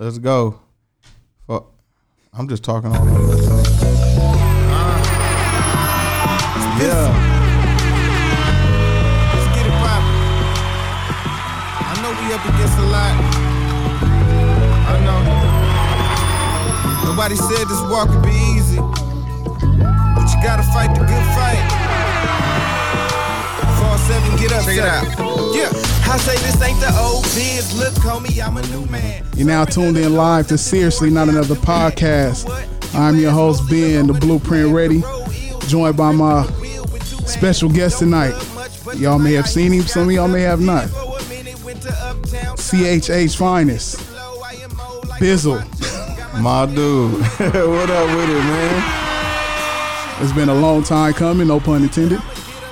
Let's go. Fuck. I'm just talking all over the place. Yeah. Let's get it poppin'. I know we up against a lot. I know. Nobody said this walk would be easy. But you gotta fight the good fight. Fall seven, get up, Check it seven. Yeah. I say this ain't the old biz. Look, homie, I'm a new man. You're now tuned in live to Seriously Not Another Podcast. I'm your host, Ben, the Blueprint Ready, joined by my special guest tonight. Y'all may have seen him, some of y'all may have not. CHH Finest, Bizzle. My dude. what up with it, man? It's been a long time coming, no pun intended.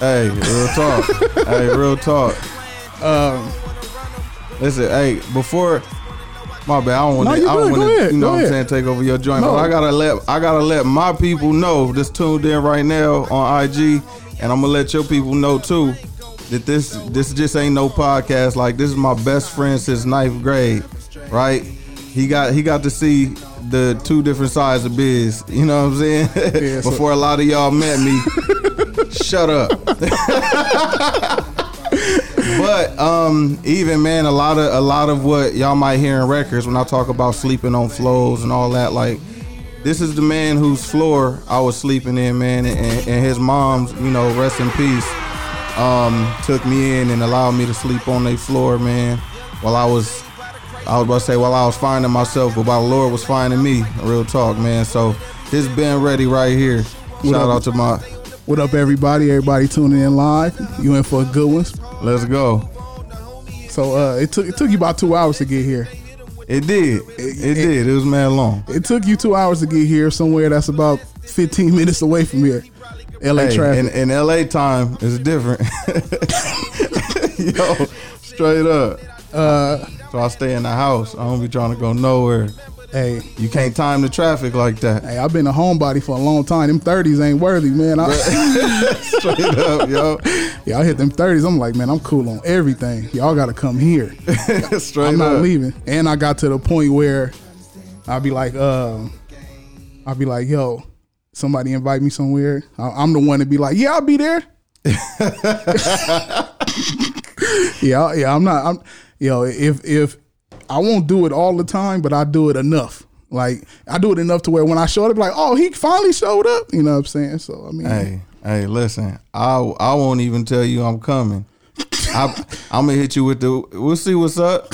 Hey, real talk. hey, real talk. Um, Listen, hey, before my bad, I don't want No, to. you I don't want to. You know what I'm saying? Take over your joint. No. But I gotta let I gotta let my people know that's tuned in right now on IG, and I'm gonna let your people know too that this this just ain't no podcast. Like this is my best friend since ninth grade, right? He got he got to see the two different sides of biz. You know what I'm saying? Yeah, Before a lot of y'all met me. Shut up. But um, even man, a lot of a lot of what y'all might hear in records when I talk about sleeping on floors and all that, like this is the man whose floor I was sleeping in, man, and, and his mom's, you know, rest in peace, um, took me in and allowed me to sleep on their floor, man, while I was, I was about to say while I was finding myself, but while the Lord was finding me, real talk, man. So this been ready right here. Shout out to my, what up, everybody? Everybody tuning in live. You in for a good one. let's go. So uh, it took it took you about two hours to get here. It did, it, did. It was mad long. It took you two hours to get here somewhere that's about 15 minutes away from here. LA Hey, traffic. in, in LA time is different. Yo, straight up. uh, So I stay in the house. I don't be trying to go nowhere. Hey, You can't time the traffic like that. hey, I've been a homebody for a long time. Them 30s ain't worthy, man. I, Straight up, yo. yeah, I hit them 30s. I'm like, man, I'm cool on everything. Y'all got to come here. Straight I'm not up. leaving. And I got to the point where I'd be like, um, I'd be like, yo, somebody invite me somewhere. I- I'm the one to be like, yeah, I'll be there. yeah, yeah, I'm not. I'm, yo, if if I won't do it all the time, but I do it enough. Like I do it enough to where when I show up, like, oh, he finally showed up. You know what I'm saying? So I mean, Hey, hey, listen. I I won't even tell you I'm coming. I, I'm gonna hit you with the. We'll see what's up.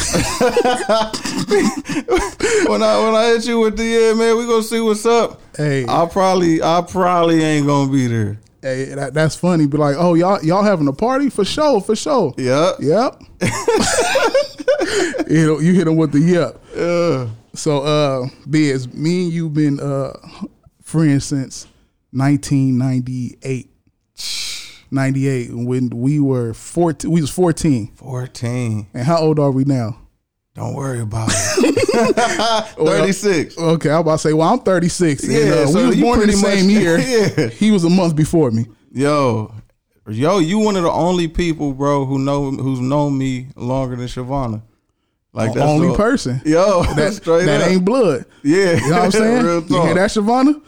when I when I hit you with the yeah, man, we gonna see what's up. Hey. I probably I probably ain't gonna be there. hey, that, that's funny. Be like, oh, y'all y'all having a party for sure, for sure. Yep. Yep. you know, you hit him with the yep. Yeah. So, uh, Biz, me and you been uh friends since 1998. 98 when we were 14 we was 14 14. and how old are we now Don't worry about it. 36. okay i'm about to say well i'm 36 and, Yeah, uh, so we was born in the same much- year Yeah. he was a month before me Yo. Yo, you one of the only people, bro, who know who's known me longer than Shavana. Like The only person Yo, that, straight that up. ain't blood yeah. you know what i'm saying Real you hear that Shavana?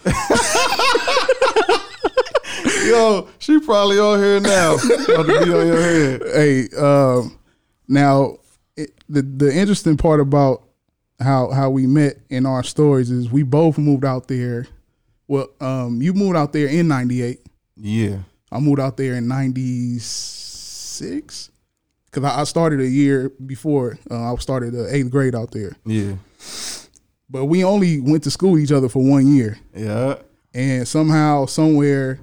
Yo, she probably on here now. About to be on your head. hey, um, now it, the the interesting part about how how we met in our stories is we both moved out there. Well, um, you moved out there in '98. Yeah. I moved out there in '96 because I, I started a year before. Uh, I started the eighth grade out there, Yeah. but we only went to school with each other for one year, Yeah. and somehow, somewhere,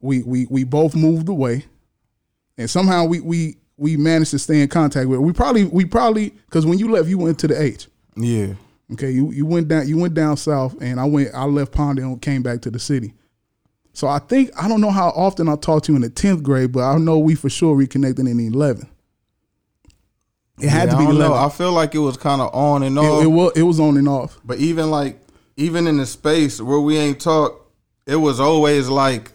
we we we both moved away, and somehow we we we managed to stay in contact with. We probably we probably because when you left, you went to the H. Yeah. Okay, you, you went down you went down south, and I went I left Palmdale and came back to the city. So I think I don't know how often I talked to you in the tenth grade, but I know we for sure reconnected in the eleventh. It had Yeah, to I be don't know. I feel like it was kind of on and off. It, it was it was on and off. But even like even in the space where we ain't talk, it was always like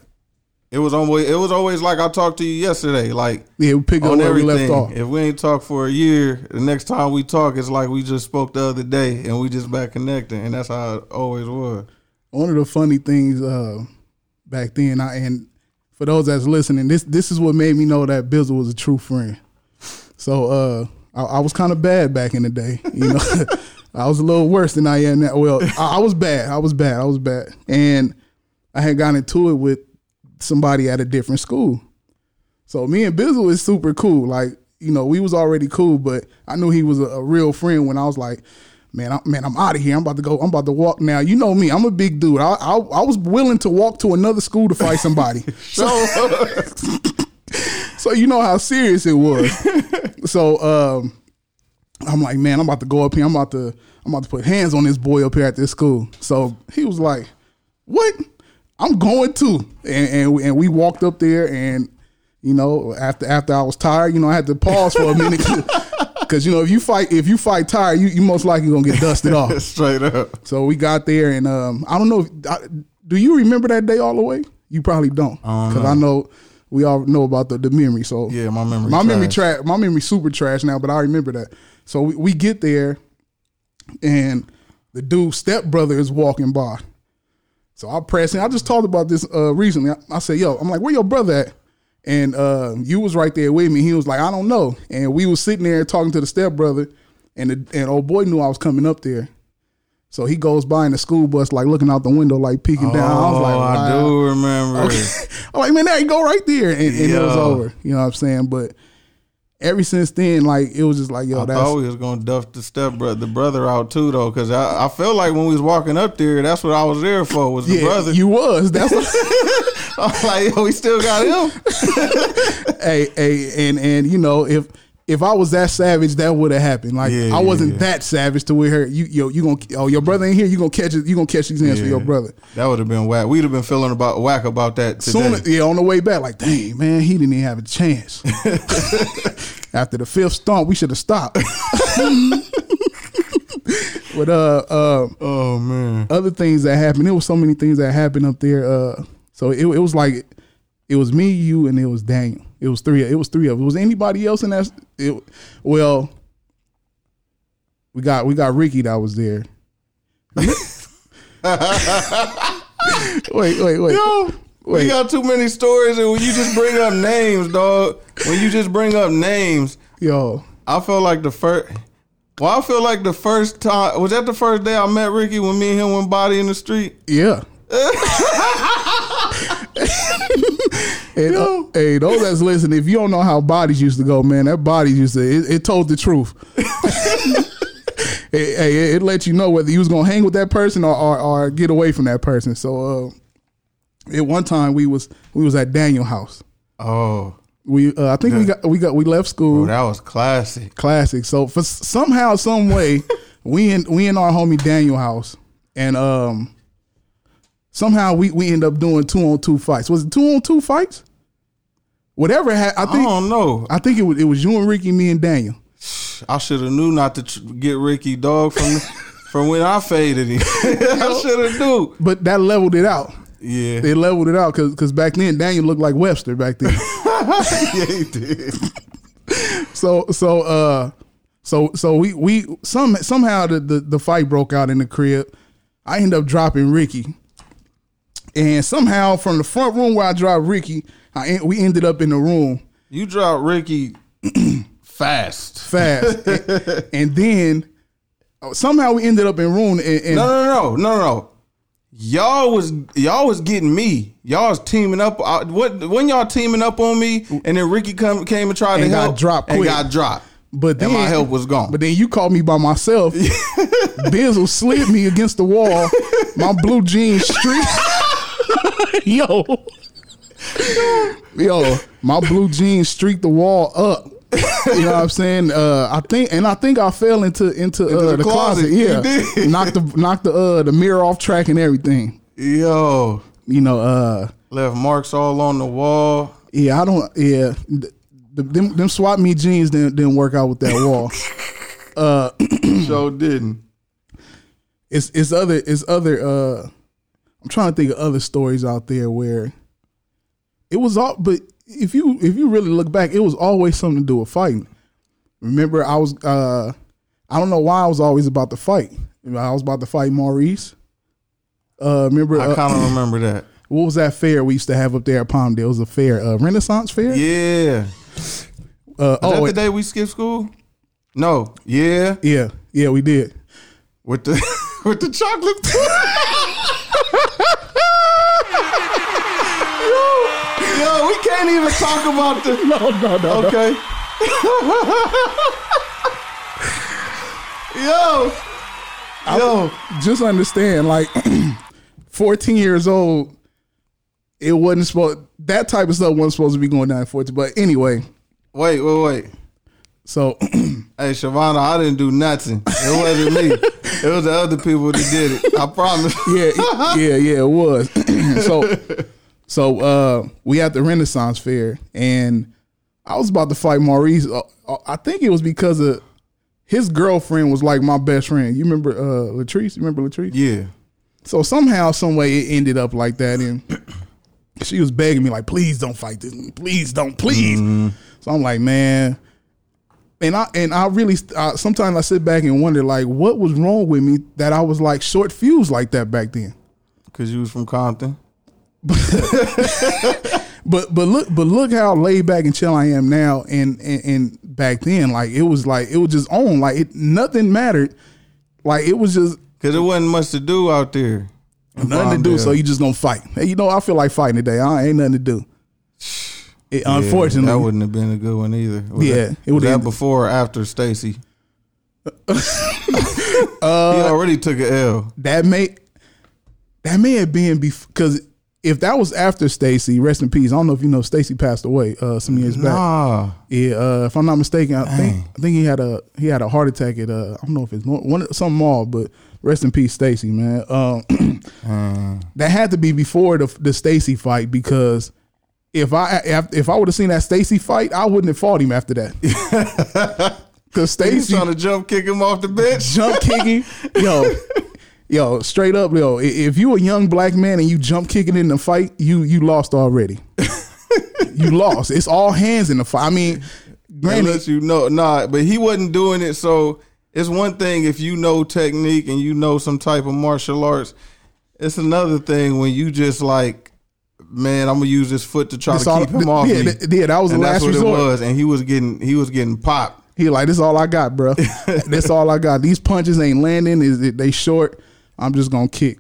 it was always it was always like I talked to you yesterday, like Yeah, we picked up on where we everything. left off. If we ain't talked for a year, the next time we talk, it's like we just spoke the other day and we just back connecting, and that's how it always was. one of the funny things uh, back then, I, and for those that's listening, this this is what made me know that Bizzle was a true friend. So uh, I, I was kind of bad back in the day, you know. I was a little worse than I am now. Well, I, I was bad. I was bad. I was bad, and I had gotten into it with somebody at a different school. So me and Bizzle is super cool. Like you know, we was already cool, but I knew he was a, a real friend when I was like, man, I, man, I'm out of here. I'm about to go. I'm about to walk now. You know me. I'm a big dude. I, I I was willing to walk to another school to fight somebody. so so you know how serious it was. so um, I'm like, man, I'm about to go up here. I'm about to I'm about to put hands on this boy up here at this school. So he was like, what? I'm going to. And and and we walked up there and you know, after after I was tired, you know, I had to pause for a minute because you know if you fight if you fight tired, you you most likely gonna get dusted off. Straight up. So we got there and um, I don't know. If, I, do you remember that day all the way? You probably don't because I know we all know about the the memory. So Yeah, my memory. my memory trash. trash. My memory super trash now, but I remember that. So we, we get there, and the dude's stepbrother is walking by. So I press in. I just talked about this uh, recently. I, I said, "Yo, I'm like, where your brother at?" And uh, you was right there with me. He was like, "I don't know." And we was sitting there talking to the stepbrother, and the, and old boy knew I was coming up there. So he goes by in the school bus, like looking out the window, like peeking down. I was like, Oh, I do remember. I'm like, man, there you go right there. And, and it was over. You know what I'm saying? But ever since then, like it was just like, yo, I that's thought we was gonna duff the step brother, the brother out too though, because I, I felt like when we was walking up there, that's what I was there for was the yeah, brother. you was. That's what, I was like, yo, we still got him. hey, hey, and and you know, if if I was that savage, that would have happened. Like Yeah, I wasn't yeah. that savage to where you yo you gonna oh your brother ain't here, you gonna catch it, you gonna catch these hands for your brother. That would have been whack. We'd have been feeling about whack about that today. Soon, yeah, on the way back, like, dang, man, he didn't even have a chance. After the fifth stomp, we should have stopped. but uh, uh, oh man, other things that happened. There was so many things that happened up there. Uh, so it, it was like it was me, you, and it was Daniel. It was three. It was three of. Us. Was anybody else in that? It, well, we got we got Ricky that was there. wait, wait, wait. yo, we got too many stories, and when you just bring up names, dog, when you just bring up names, Yo, I feel like the first. Well, I feel like the first time was that the first day I met Ricky when me and him went body in the street. yeah. And, uh, hey, those that's listening, if you don't know how bodies used to go, man, that bodies used to it, it told the truth. Hey, hey, it let you know whether you was gonna hang with that person or, or, or get away from that person. So, uh, at one time we was we was at Daniel house. Oh, We uh, I think we got we got we left school. bro, that was classic. classic. So for somehow, some way, we in we in our homie Daniel house, and um, somehow we we end up doing two on two fights. Was it two on two fights? Whatever. Ha- I I don't know. I think it was it was you and Ricky, me and Daniel. I should have knew not to tr- get Ricky dog from from when I faded him. I should have knew. But that leveled it out. Yeah, They leveled it out because back then Daniel looked like Webster back then. yeah, he did. so so uh so so we we some somehow the, the the fight broke out in the crib. I end up dropping Ricky, and somehow from the front room where I dropped Ricky, I we ended up in the room You dropped Ricky fast. fast, and, and then uh, somehow we ended up in room and, and No, no, no, no, no. Y'all was y'all was getting me. Y'all was teaming up. Uh, what when y'all teaming up on me, and then Ricky come came and tried And to got help, dropped and quick. got dropped. but then and my help was gone. But then you called me by myself. Bizzle slid me against the wall. My blue jeans streak. Yo. Yo, my blue jeans streaked the wall up. you know what I'm saying? Uh, I think, and I think I fell into into, uh, the the, closet. closet. Yeah, did. knocked the knocked the uh, the mirror off track and everything. Yo, You know, uh, left marks all on the wall. yeah, I don't. Yeah, th- the, them them swap me jeans didn't didn't work out with that wall. uh, Show didn't. it's it's other it's other uh I'm trying to think of other stories out there where it was all but if you if you really look back, it was always something to do with fighting. Remember I was uh I don't know why I was always about to fight. I was about to fight Maurice. Uh remember I uh, kind of remember that. what was that fair we used to have up there at Palmdale? It was a fair, uh Renaissance fair? Yeah. Uh, oh that the day we skipped school? No. Yeah. yeah, yeah, we did. With the with the chocolate. yo, yo, we can't even talk about the. No, no, no. Okay. yo. I yo, just understand, like 14 years old, it wasn't supposed that type of stuff wasn't supposed to be going down at 14. But anyway, Wait, wait, wait. so Hey, Shavana, I didn't do nothing. It wasn't me. It was the other people that did it. I promise. yeah, yeah, yeah, it was. so so uh we at the Renaissance Fair and I was about to fight Maurice. Uh, uh, I think it was because of his girlfriend was like my best friend. You remember uh Latrice? You remember Latrice? Yeah. So somehow, some way, it ended up like that, and she was begging me like, "Please don't fight this, please don't, please." So I'm like, man, and I and I really uh, sometimes I sit back and wonder like, what was wrong with me that I was like short fused like that back then. Cause you was from Compton. But but look but look how laid back and chill I am now, and and, and back then like it was like it was just on like it nothing mattered, like it was just Cause it wasn't much to do out there. Nothing to do, so you just gonna fight. Hey, you know, I feel like fighting today. I ain't nothing to do. It, Yeah, unfortunately, that wouldn't have been a good one either. Was Yeah, that, it was would that before or after Stacy. Uh, he already took an L. that may that may have been because if that was after Stacy, rest in peace. I don't know if you know Stacy passed away uh, some years back. Nah, Yeah, uh, if I'm not mistaken, I think I think he had a he had a heart attack at uh, I don't know if it's one some mall, but rest in peace, Stacy, man. Um, that had to be before the the Stacy fight because if I if, if I would have seen that Stacy fight, I wouldn't have fought him after that. Because he's Stacy trying to jump kick him off the bench. jump kicking, yo, yo, straight up, yo. If you a young black man and you jump kicking in the fight, you you lost already. you lost. It's all hands in the fight. I mean, granted, Unless you know, nah, but he wasn't doing it. So it's one thing if you know technique and you know some type of martial arts. It's another thing when you just like, man, I'm gonna use this foot to try That's to all- keep him off yeah, me. yeah, that was the and last that's what resort. it was. And he was getting, he was getting popped. He like, this all I got, bro. That's all I got. These punches ain't landing. Is it, they short? I'm just gonna kick.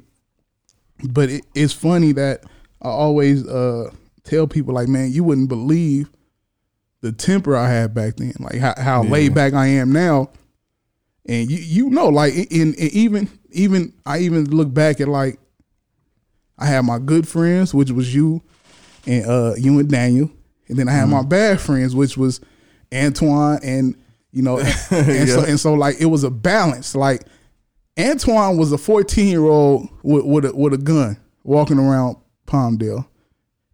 But it, it's funny that I always uh, tell people like, man, you wouldn't believe the temper I had back then, like how, how laid back I am now. And you you know, like in, in even even I even look back at like I had my good friends, which was you and uh you and Daniel, and then I had my bad friends, which was Antoine and you know, and, and so and so like it was a balance. Like Antoine was a fourteen year old with with a, with a gun walking around Palmdale,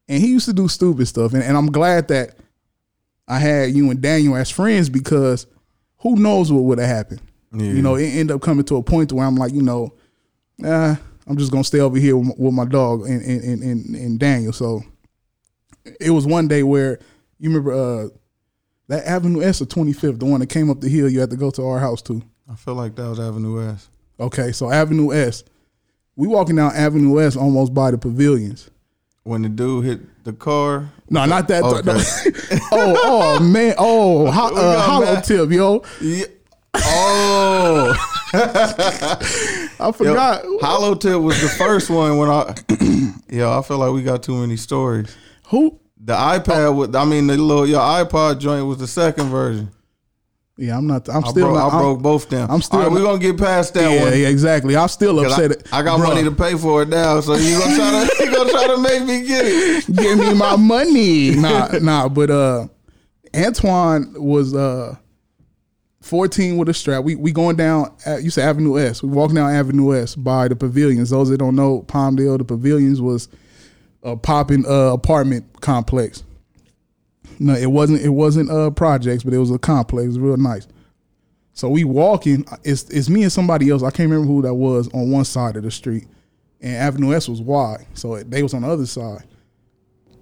and he used to do stupid stuff. And, and I'm glad that I had you and Daniel as friends because who knows what would have happened. You know, it ended up coming to a point where I'm like, you know, uh, I'm just gonna stay over here with my, with my dog and and, and and Daniel. So it was one day where you remember uh, that Avenue S or 25th, the one that came up the hill. You had to go to our house too. I feel like that was Avenue S. Okay, so Avenue S. We walking down Avenue S almost by the pavilions. When the dude hit the car. No, not that. Okay. no. oh, oh man. Oh, ho- uh, hollow tip, yo. Yeah. Oh, I yo, forgot. Hollow Tip was the first one when I. Yo, I feel like we got too many stories. Who? The iPad, with, I mean, the little your iPod joint was the second version. Yeah, I'm not. I'm I, still. broke, I I'm- broke both them. I'm still All right, we're gonna get past that Yeah, one. yeah, exactly. I'm still upset. I, I got Bruh, money to pay for it now, so you gonna try to you gonna try to make me get it. give me my money. Nah, nah, but uh Antoine was uh 14 with a strap. We we going down. At, you say Avenue S. We walking down Avenue S by the pavilions. Those that don't know, Palmdale, the pavilions was a popping uh, apartment complex. No, it wasn't. It wasn't uh projects, but it was a complex. Was real nice. So we walking. It's it's me and somebody else. I can't remember who that was on one side of the street, and Avenue S was wide, so they was on the other side.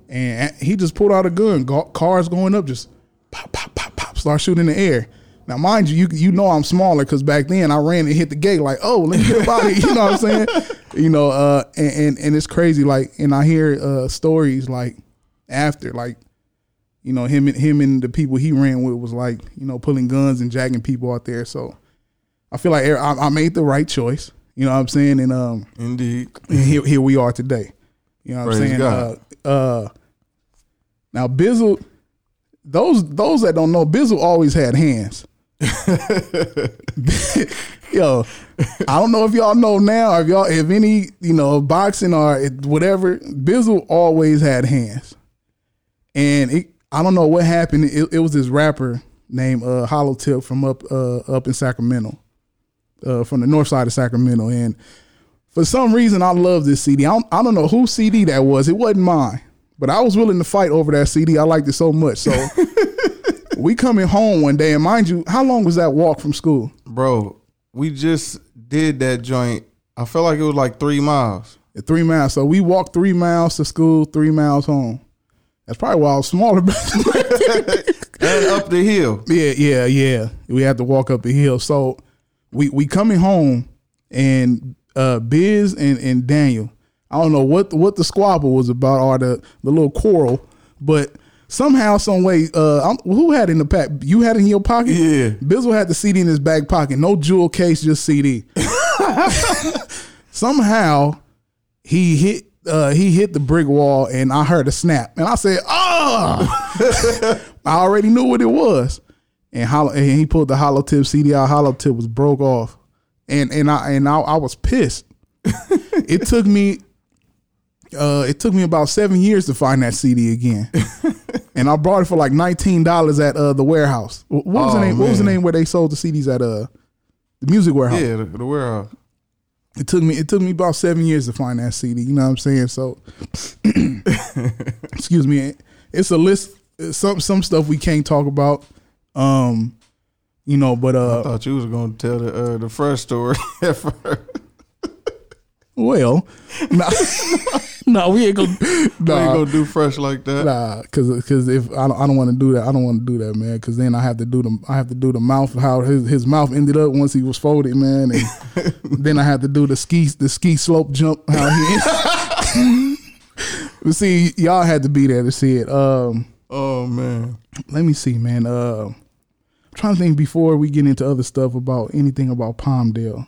And he just pulled out a gun. Cars going up, just pop, pop, pop, pop. Start shooting in the air. Now, mind you, you you know I'm smaller because back then I ran and hit the gate like, oh, let me get about it. You know what I'm saying? You know, uh, and, and and it's crazy. Like, and I hear uh, stories like after, like, you know, him and him and the people he ran with was like, you know, pulling guns and jacking people out there. So I feel like I, I made the right choice. You know what I'm saying? And um, Indeed. and here here we are today. You know what Praise I'm saying? Uh, uh, now Bizzle, those those that don't know, Bizzle always had hands. Yo, I don't know if y'all know now, if y'all, if any, you know, boxing or whatever, Bizzle always had hands, and it, I don't know what happened. It, it was this rapper named uh, Hollow Tip from up uh, up in Sacramento, uh, from the north side of Sacramento, and for some reason I love this CD. I don't, I don't know whose CD that was. It wasn't mine, but I was willing to fight over that CD. I liked it so much. So we coming home one day, and mind you, how long was that walk from school? Bro, we just did that joint. I felt like it was like three miles. Three miles. So we walked three miles to school, three miles home. That's probably why I was smaller. And up the hill. yeah, yeah, yeah. We had to walk up the hill. So we we coming home, and uh, Biz and, and Daniel. I don't know what what the squabble was about or the the little quarrel, but somehow, some way, uh, who had it in the pack? You had it in your pocket. Yeah. Bizzle had the CD in his back pocket. No jewel case, just CD. somehow he hit uh, he hit the brick wall and I heard a snap and I said, "Oh!" I already knew what it was. And, hollow, and he pulled the hollow tip CD out. Hollow tip was broke off, and and I and I, I was pissed. it took me uh, it took me about seven years to find that CD again, and I brought it for like nineteen dollars at uh, the Wherehouse. What was the Oh, name? What was the name where they sold the CDs at uh the music Wherehouse? Yeah, the, the Wherehouse. It took me it took me about seven years to find that CD. You know what I'm saying? So, excuse me. It's a list. Some some stuff we can't talk about. Um, you know, but I uh, thought you was gonna tell the uh, the fresh story at first. Well, nah, nah, we ain't gonna, We ain't gonna do fresh like that. nah, because because if I don't, I don't want to do that, I don't want to do that, man. Because then I have to do the I have to do the mouth how his his mouth ended up once he was folded, man, and then I have to do the ski the ski slope jump how he. but see, y'all had to be there to see it. Um. Oh man. let me see, man. Uh, I'm trying to think before we get into other stuff about anything about Palmdale.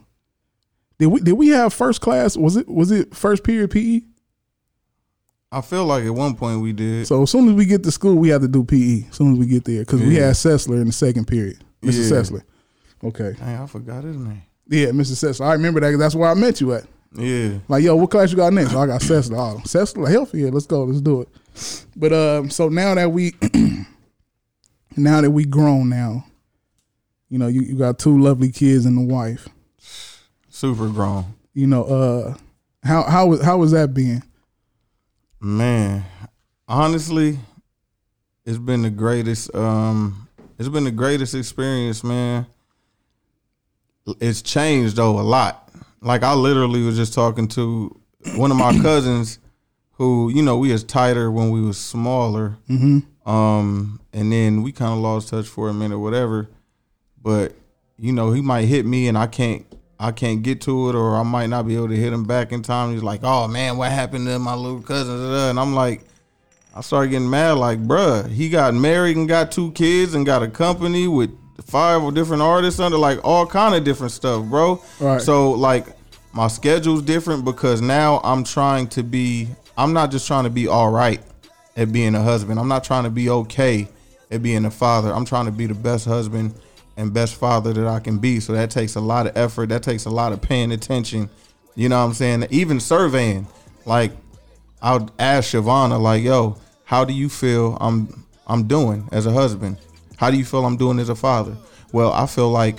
Did we did we have first class? Was it was it first period PE? I feel like at one point we did. So as soon as we get to school, we have to do PE. As soon as we get there, because we had Sessler in the second period. Mr. Yeah. Sessler. Okay. Dang, I forgot his name. Yeah, Mr. Sessler. I remember that. That's where I met you at. Yeah. Like, yo, what class you got next? Oh, I got Sessler. Oh, Sessler, healthy. Yeah, let's go. Let's do it. But um, so now that we, now that we grown now, you know, you, you got two lovely kids and a wife. Super grown. You know, uh, how how was how was that being? Man, honestly, it's been the greatest. Um, it's been the greatest experience, man. It's changed though a lot. Like I literally was just talking to one of my cousins, who you know we was tighter when we was smaller. Mm-hmm. Um, and then we kind of lost touch for a minute, or whatever. But you know, he might hit me, and I can't, I can't get to it, or I might not be able to hit him back in time. He's like, "Oh man, what happened to my little cousin?" And I'm like, I started getting mad, like, bruh, he got married and got two kids and got a company with five different artists under, like all kind of different stuff, bro. Right. So like, my schedule's different because now I'm trying to be. I'm not just trying to be all right at being a husband. I'm not trying to be okay at being a father. I'm trying to be the best husband and best father that I can be. So that takes a lot of effort. That takes a lot of paying attention. You know what I'm saying? Even surveying. Like I'll ask Shavana, like, yo, how do you feel I'm I'm doing as a husband? How do you feel I'm doing as a father? Well, I feel like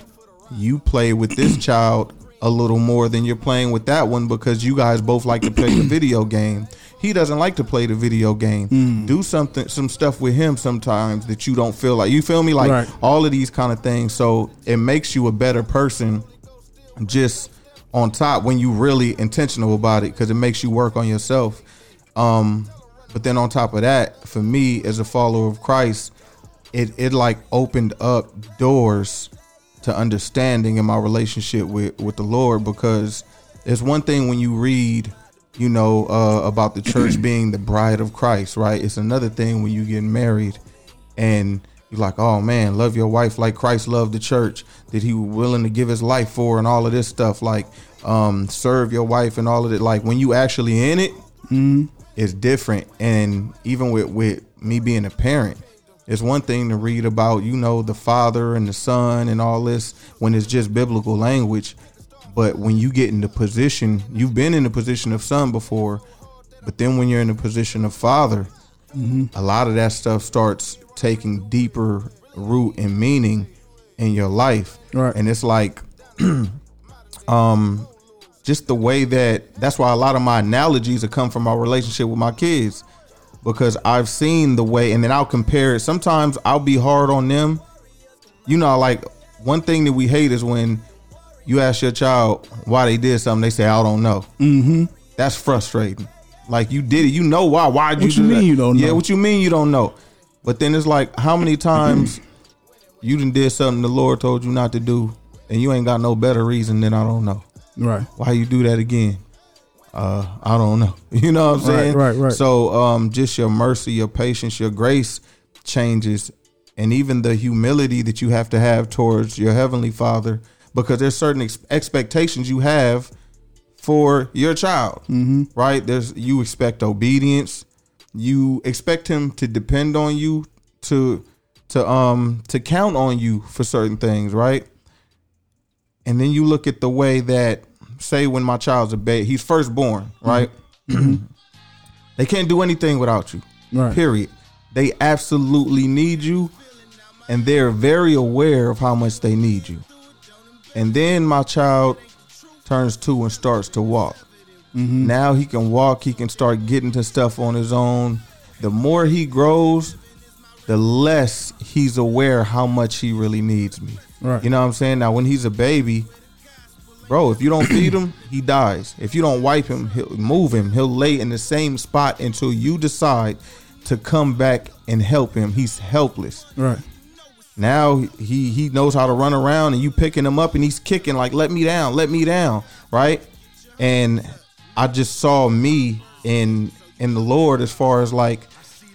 you play with this child a little more than you're playing with that one because you guys both like to play the video game. He doesn't like to play the video game. Do something, some stuff with him sometimes that you don't feel like. You feel me? Like Right. all of these kind of things. So it makes you a better person just on top when you really intentional about it because it makes you work on yourself. Um, but then on top of that, for me as a follower of Christ, it it like opened up doors to understanding in my relationship with with the Lord because it's one thing when you read, you know, uh, about the church being the bride of Christ, right? It's another thing when you get married and you're like, oh man, love your wife like Christ loved the church, that he was willing to give his life for, and all of this stuff. Like, um, serve your wife and all of it. Like when you actually in it, it's different. And even with with me being a parent, it's one thing to read about, you know, the father and the son and all this when it's just biblical language. But when you get in the position, you've been in the position of son before, but then when you're in the position of father, a lot of that stuff starts taking deeper root and meaning in your life. Right. And it's like um just the way that that's why a lot of my analogies have come from my relationship with my kids because I've seen the way and then I'll compare it. Sometimes I'll be hard on them. You know, like one thing that we hate is when you ask your child why they did something, they say, I don't know. Mm-hmm. That's frustrating. Like you did it, you know why. Why'd you What you mean that? you don't know? Yeah, what you mean you don't know? But then it's like, how many times you done did something the Lord told you not to do, and you ain't got no better reason than I don't know. Right. Why you do that again? Uh, I don't know. You know what I'm Right, saying? right, right. So, um, just your mercy, your patience, your grace changes, and even the humility that you have to have towards your heavenly Father, because there's certain ex- expectations you have for your child. Mm-hmm. Right? There's you expect obedience. You expect him to depend on you to to um to count on you for certain things, right? And then you look at the way that say when my child's a baby, he's first born, right? they can't do anything without you. Right. Period. They absolutely need you and they're very aware of how much they need you. And then my child turns two and starts to walk. Mm-hmm. Now he can walk, he can start getting to stuff on his own. The more he grows, the less he's aware how much he really needs me. Right. You know what I'm saying? Now when he's a baby, bro, if you don't feed him, he dies. If you don't wipe him, he'll move him. He'll lay in the same spot until you decide to come back and help him. He's helpless. Right. Now he he knows how to run around and you picking him up and he's kicking like let me down, let me down, right? And I just saw me in in the Lord as far as like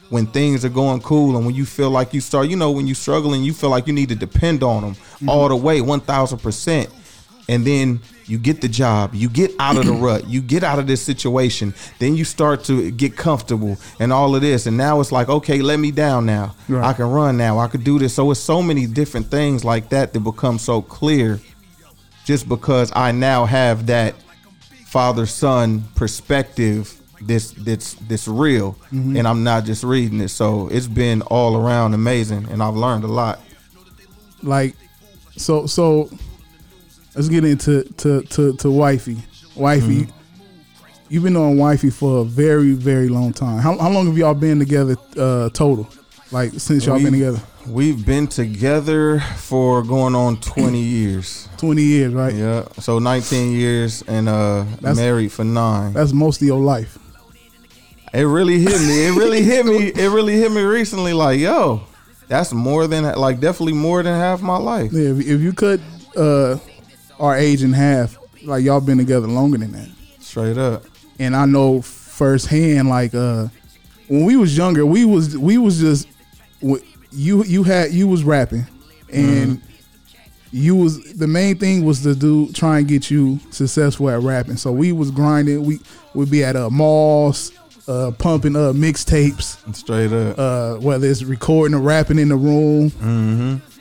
when things are going cool and when you feel like you start, you know, when you struggling, you feel like you need to depend on them mm-hmm. all the way, one thousand percent. And then you get the job, you get out of the rut, you get out of this situation, then you start to get comfortable and all of this. And now it's like, okay, let me down now. Right. I can run now. I could do this. So it's so many different things like that that become so clear just because I now have that father son perspective this that's this real mm-hmm. and I'm not just reading it. So it's been all around amazing and I've learned a lot. Like, so so. Let's get into to to to wifey. Wifey, you've been on wifey for a very very long time. How how long have y'all been together uh, total? Like since y'all been We've- together, We've been together for going on 20 years. twenty years, right? Yeah. So 19 years and uh married for 9. That's most of your life. It really hit me. It really hit me. It really hit me recently like, yo, that's more than like definitely more than half my life. Yeah, if, if you cut uh, our age in half, like y'all been together longer than that. Straight up. and I know firsthand like uh when we was younger we was we was just you you had you was rapping and you was the main thing was to do try and get you successful at rapping so we was grinding we would be at uh malls uh pumping up mixtapes Straight up. uh whether it's recording or rapping in the room Mm-hmm.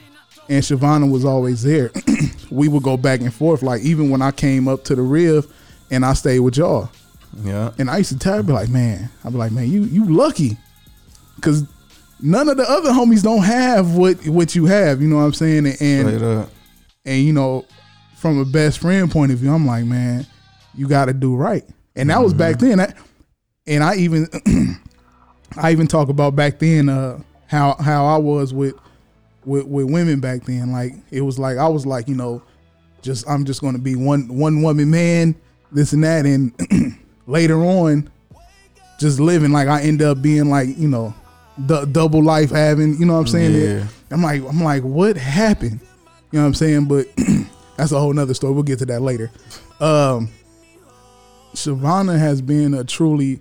And Shavana was always there. we would go back and forth. Like even when I came up to the Riv and I stayed with y'all. Yeah. And I used to tell her, be like, man, I'd be like, man, you you lucky. Cause none of the other homies don't have what what you have. You know what I'm saying? And and, and you know, from a best friend point of view, I'm like, man, you got to do right. And that was back then. I, and I even I even talk about back then uh, how how I was with with with women back then. Like it was like I was like you know, just I'm just to be one one woman man, this and that, and later on, just living like I end up being like you know, du- double life having. You know what I'm saying? Yeah. I'm like I'm like what happened? You know what I'm saying? But that's a whole nother story. We'll get to that later. Um, Shavana has been a truly,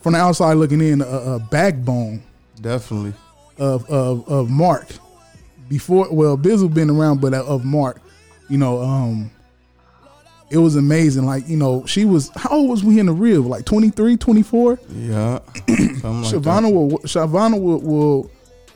from the outside looking in, a, a backbone Definitely. of of of Mark. Before, well, Bizzle been around, but of Mark, you know, um, it was amazing. Like, you know, she was how old was we in the real? Like 23, 24? Yeah. Something like will Shavana will, will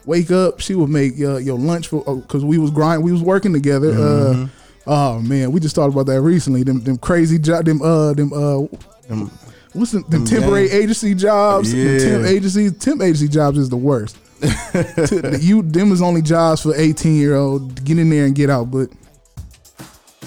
wake up. She would make uh, your lunch for because we was grind. We was working together. Mm-hmm. Uh, oh man, we just talked about that recently. Them them crazy job. Them uh them uh. Them- What's the, them Them temporary agency jobs? The Yeah. temp agencies, temp agency jobs is the worst. You them is only jobs for eighteen year old. Get in there and get out. But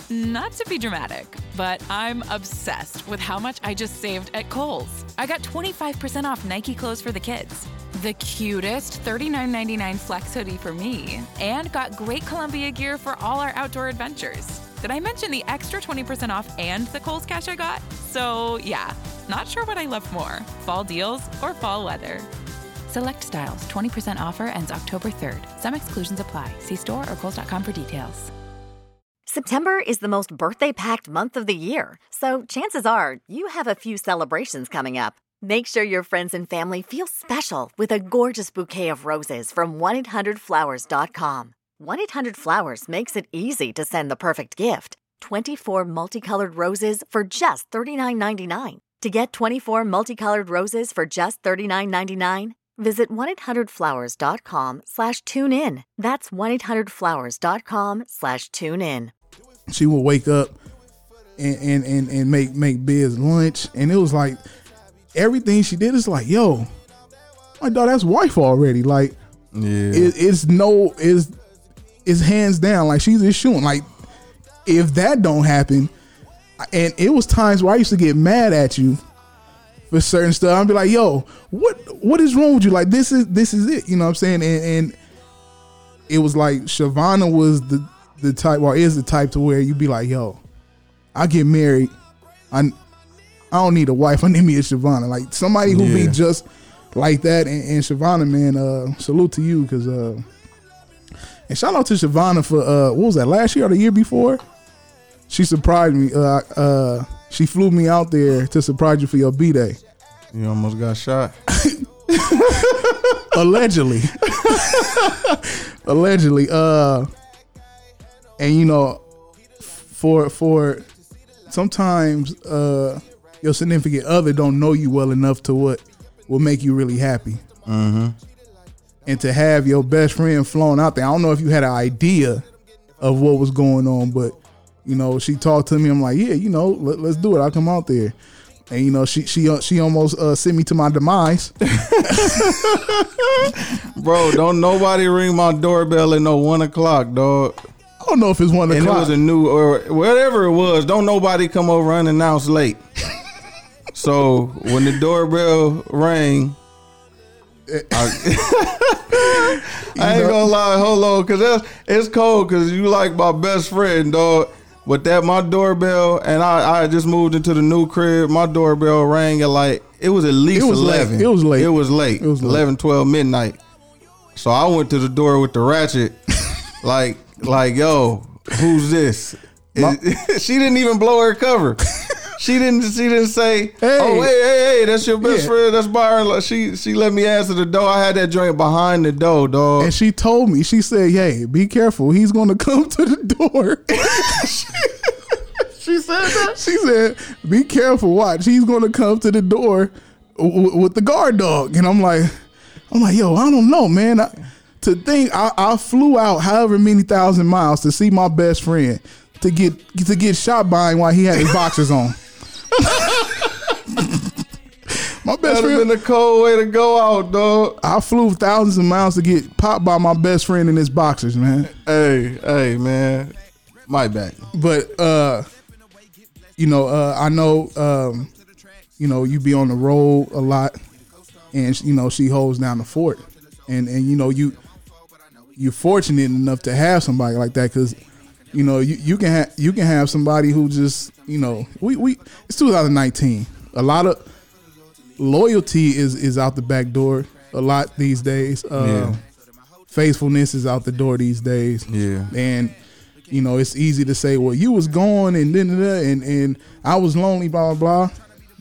Not to be dramatic, but I'm obsessed with how much I just saved at Kohl's. I got 25% off Nike clothes for the kids, the cutest $39.99 flex hoodie for me, and got great Columbia gear for all our outdoor adventures. Did I mention the extra 20% off and the Kohl's cash I got? So, yeah, not sure what I love more fall deals or fall weather. Select styles, 20% offer ends October 3rd. Some exclusions apply. See store or Kohl's.com for details. September is the most birthday packed month of the year, so chances are you have a few celebrations coming up. Make sure your friends and family feel special with a gorgeous bouquet of roses from 1-800-Flowers.com. 1-800-Flowers makes it easy to send the perfect gift. 24 multicolored roses for just $39.99. To get 24 multicolored roses for just $39.99, visit 1-800-Flowers.com slash tune in. That's 1-800-Flowers.com slash tune in. she would wake up and and and, and make make Biz lunch, and it was like everything she did is like, yo, my dog, that's wife already. Like Yeah. it, it's no is it's hands down like she's just shooting like if that don't happen and it was times where i used to get mad at you for certain stuff. I'd be like yo what what is wrong with you? Like this is this is it. You know what i'm saying? And, and it was like Shavana was the the type or is the type to where you'd be like yo i get married. I i don't need a wife. I need me a Shavana. Like somebody who be just like that. And, and Shavana man uh salute to you because uh and shout out to Shavana for uh what was that last year or the year before? She surprised me. Uh uh she flew me out there to surprise you for your b-day. You almost got shot. allegedly. Allegedly uh and you know for for sometimes uh your significant other don't know you well enough to what will make you really happy. And to have your best friend flown out there i don't know if you had an idea of what was going on but you know she talked to me i'm like yeah you know let, let's do it i'll come out there and you know she she she almost uh, sent me to my demise Bro, don't nobody ring my doorbell at no one o'clock, dog. I don't know if it's one And it was a new or whatever it was. Don't nobody come over unannounced late. so when the doorbell rang, I, I ain't gonna lie, hold on, cause that's it's cold, cause you like my best friend, dog. But that my doorbell, and I I just moved into the new crib. My doorbell rang at like it was at least It was late. eleven. It was late. It was late. It was late. 11, 12 midnight. So I went to the door with the ratchet, like like yo, who's this? she didn't even blow her cover. She didn't. She didn't say, "Oh, hey, hey, hey, that's your best Yeah. friend. That's Byron." She she let me answer the door. I had that joint behind the door, dog. and she told me, she said, "Hey, be careful. He's going to come to the door." she said that. she said, "Be careful. Watch. He's going to come to the door w- w- with the guard dog." And I'm like, I'm like, yo, I don't know, man. I, to think I, I flew out however many thousand miles to see my best friend to get to get shot by him while he had his boxers on. My best That'd friend. been a cold way to go out, dog. I flew thousands of miles to get popped by my best friend in his boxers, man. Hey, hey, man. My back. But uh, you know, uh, I know, um, you know, you be on the road a lot, and you know she holds down the fort, and and you know you you're fortunate enough to have somebody like that because you know you, you can have you can have somebody who just you know we we it's 2019 a lot of loyalty is is out the back door a lot these days uh, Yeah. faithfulness is out the door these days Yeah. and you know it's easy to say well you was gone and then and and I was lonely blah blah blah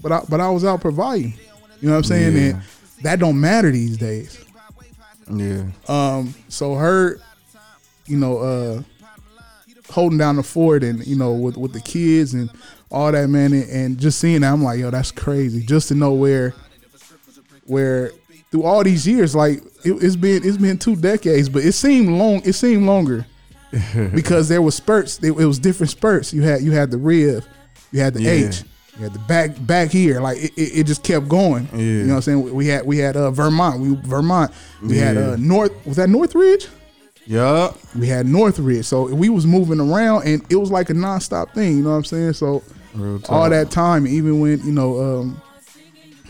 but I but I was out providing you know what I'm saying Yeah. and that don't matter these days Yeah. um, so her, you know, uh, holding down the fort and you know with with the kids and all that man, and, and just seeing that, I'm like, yo, that's crazy. Just to know where, where through all these years, like it, it's been it's been two decades, but it seemed long. It seemed longer because there was spurts. It, it was different spurts. You had you had the rib, you had the Yeah. H. You had the back back here, like it, it, it just kept going. Yeah. You know what I'm saying? We had we had uh, Vermont, we Vermont. We had Yeah. uh, North. Was that Northridge? Yup. we had Northridge. So we was moving around and it was like a nonstop thing, you know what I'm saying? So all that time, even when, you know, um,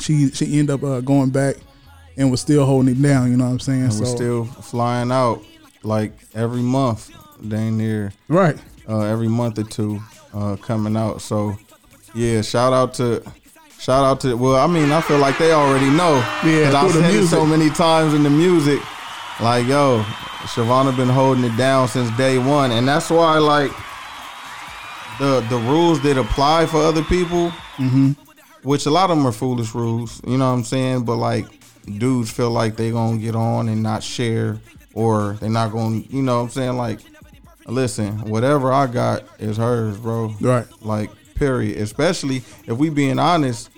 she she ended up uh, going back and was still holding it down, you know what I'm saying? And so we're still flying out like every month, dang near Right. uh, every month or two uh, coming out. So yeah, shout out to shout out to well, I mean, I feel like they already know. Yeah, I've said it so many times in the music. Like, yo, Shavana been holding it down since day one. And that's why like the the rules that apply for other people, Mm-hmm. which a lot of them are foolish rules, you know what I'm saying? But like dudes feel like they gonna get on and not share or they not gonna you know what I'm saying? Like listen, whatever I got is hers, bro. Right. Like, period. Especially if we being honest,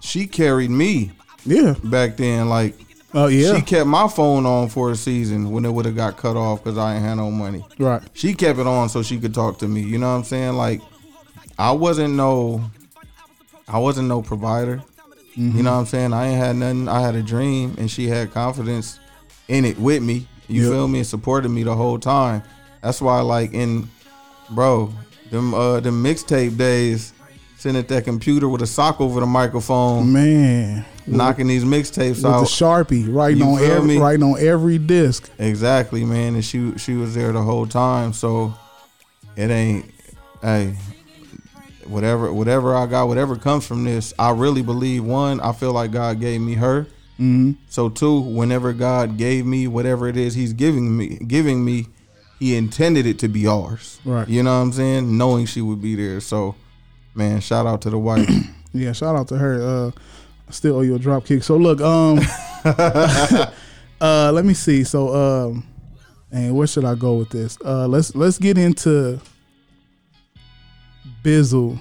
she carried me Yeah. back then. Like Oh yeah. she kept my phone on for a season when it would have got cut off because I ain't had no money. right. She kept it on so she could talk to me. You know what I'm saying? Like I wasn't no I wasn't no provider. You know what I'm saying? I ain't had nothing. I had a dream and she had confidence in it with me. You Yep. feel me? And supported me the whole time. That's why like in bro, them uh them mixtape days, sitting at that computer with a sock over the microphone, Man. knocking these mixtapes With out. the Sharpie writing You on every me? writing on every disc. Exactly, man. And she she was there the whole time. So it ain't hey whatever whatever I got, whatever comes from this, I really believe one, I feel like God gave me her. Mm-hmm. So two, whenever God gave me whatever it is he's giving me giving me, he intended it to be ours. Right. You know what I'm saying? Knowing she would be there. So man, shout out to the wife. Yeah, shout out to her. Uh still owe you a drop kick. So look, um uh let me see. So um and where should I go with this? Uh let's let's get into Bizzle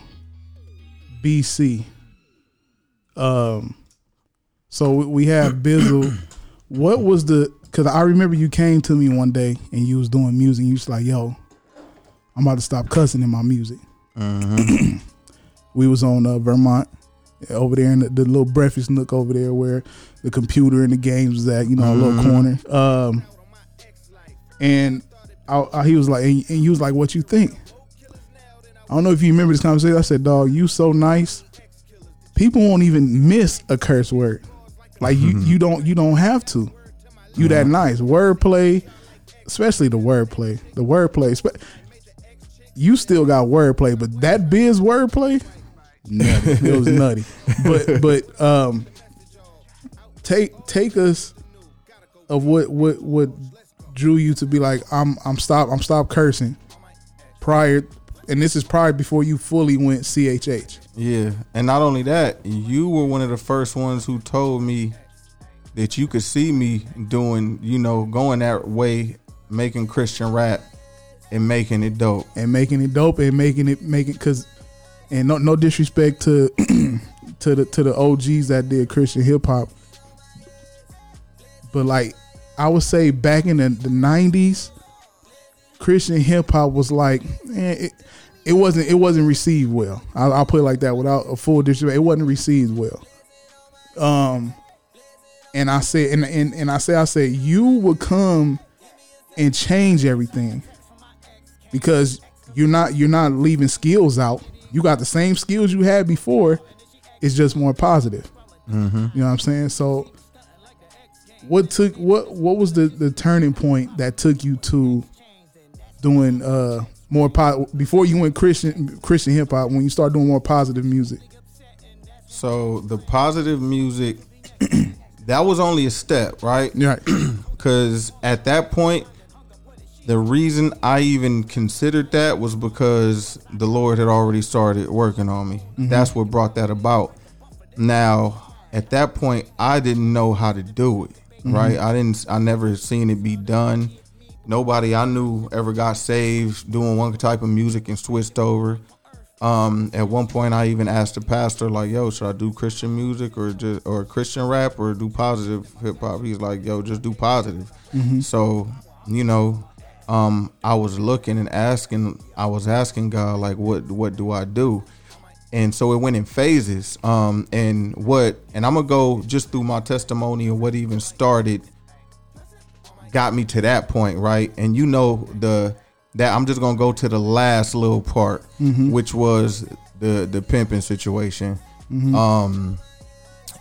BC. Um so we- have Bizzle. what was the cause I remember you came to me one day and you was doing music and you was like, yo, I'm about to stop cussing in my music. we was on uh, Vermont over there in the, the little breakfast nook over there where the computer and the games was at, you know, a little corner. Um, and I, I, he was like, and, and you was like, what you think? I don't know if you remember this conversation. I said, dog, you so nice. People won't even miss a curse word. Like you, you don't, you don't have to. You that nice wordplay, especially the wordplay. The wordplay, you still got wordplay, but that biz wordplay, nutty. it was nutty. But but um, take take us of what what what drew you to be like I'm I'm stop I'm stop cursing prior, and this is prior before you fully went CHH. Yeah, and not only that, you were one of the first ones who told me that you could see me doing, you know, going that way, making Christian rap and making it dope. and making it dope and making it making because and no no disrespect to to the to the OGs that did Christian hip hop, but like I would say back in the, the 90s, Christian hip hop was like it, it wasn't it wasn't received well. I'll, I'll put it like that without a full disrespect. It wasn't received well. Um, and I said, and and and I said, I said, you would come and change everything because you're not you're not leaving skills out. You got the same skills you had before. It's just more positive. Mm-hmm. You know what I'm saying? So, what took what what was the the turning point that took you to doing uh more po- before you went Christian Christian hip hop when you start doing more positive music? So the positive music, that was only a step, right? Right. Because at that point, the reason I even considered that was because the Lord had already started working on me. Mm-hmm. That's what brought that about. Now, at that point, I didn't know how to do it, mm-hmm. right? I didn't. I never seen it be done. Nobody I knew ever got saved doing one type of music and switched over. Um, at one point, I even asked the pastor, like, "Yo, should I do Christian music or just or Christian rap or do positive hip hop?" He's like, "Yo, just do positive." Mm-hmm. So, you know, um, I was looking and asking. I was asking God, like, "What what do I do?" And so it went in phases. Um, and what? And I'm gonna go just through my testimony and what even started got me to that point, right? And you know the that I'm just gonna go to the last little part, which was the the pimping situation. Um,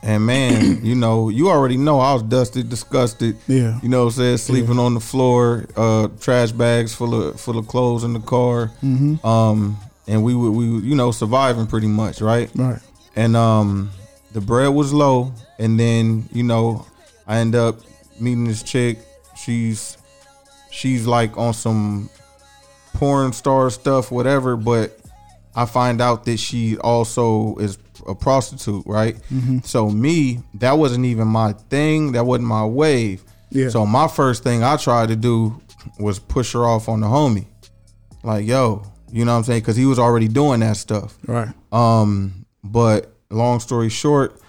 and man, you know, you already know I was dusted, disgusted. Yeah. you know, what I'm saying sleeping on the floor, uh, trash bags full of full of clothes in the car. Hmm. Um, and we would we you know surviving pretty much, right? Right. and um the bread was low and then you know i end up meeting this chick she's she's like on some porn star stuff whatever but i find out that she also is a prostitute right? So me that wasn't even my thing. That wasn't my wave. Yeah. so my first thing i tried to do was push her off on the homie. Like yo you know what i'm saying? Because he was already doing that stuff. Right. um, but long story short,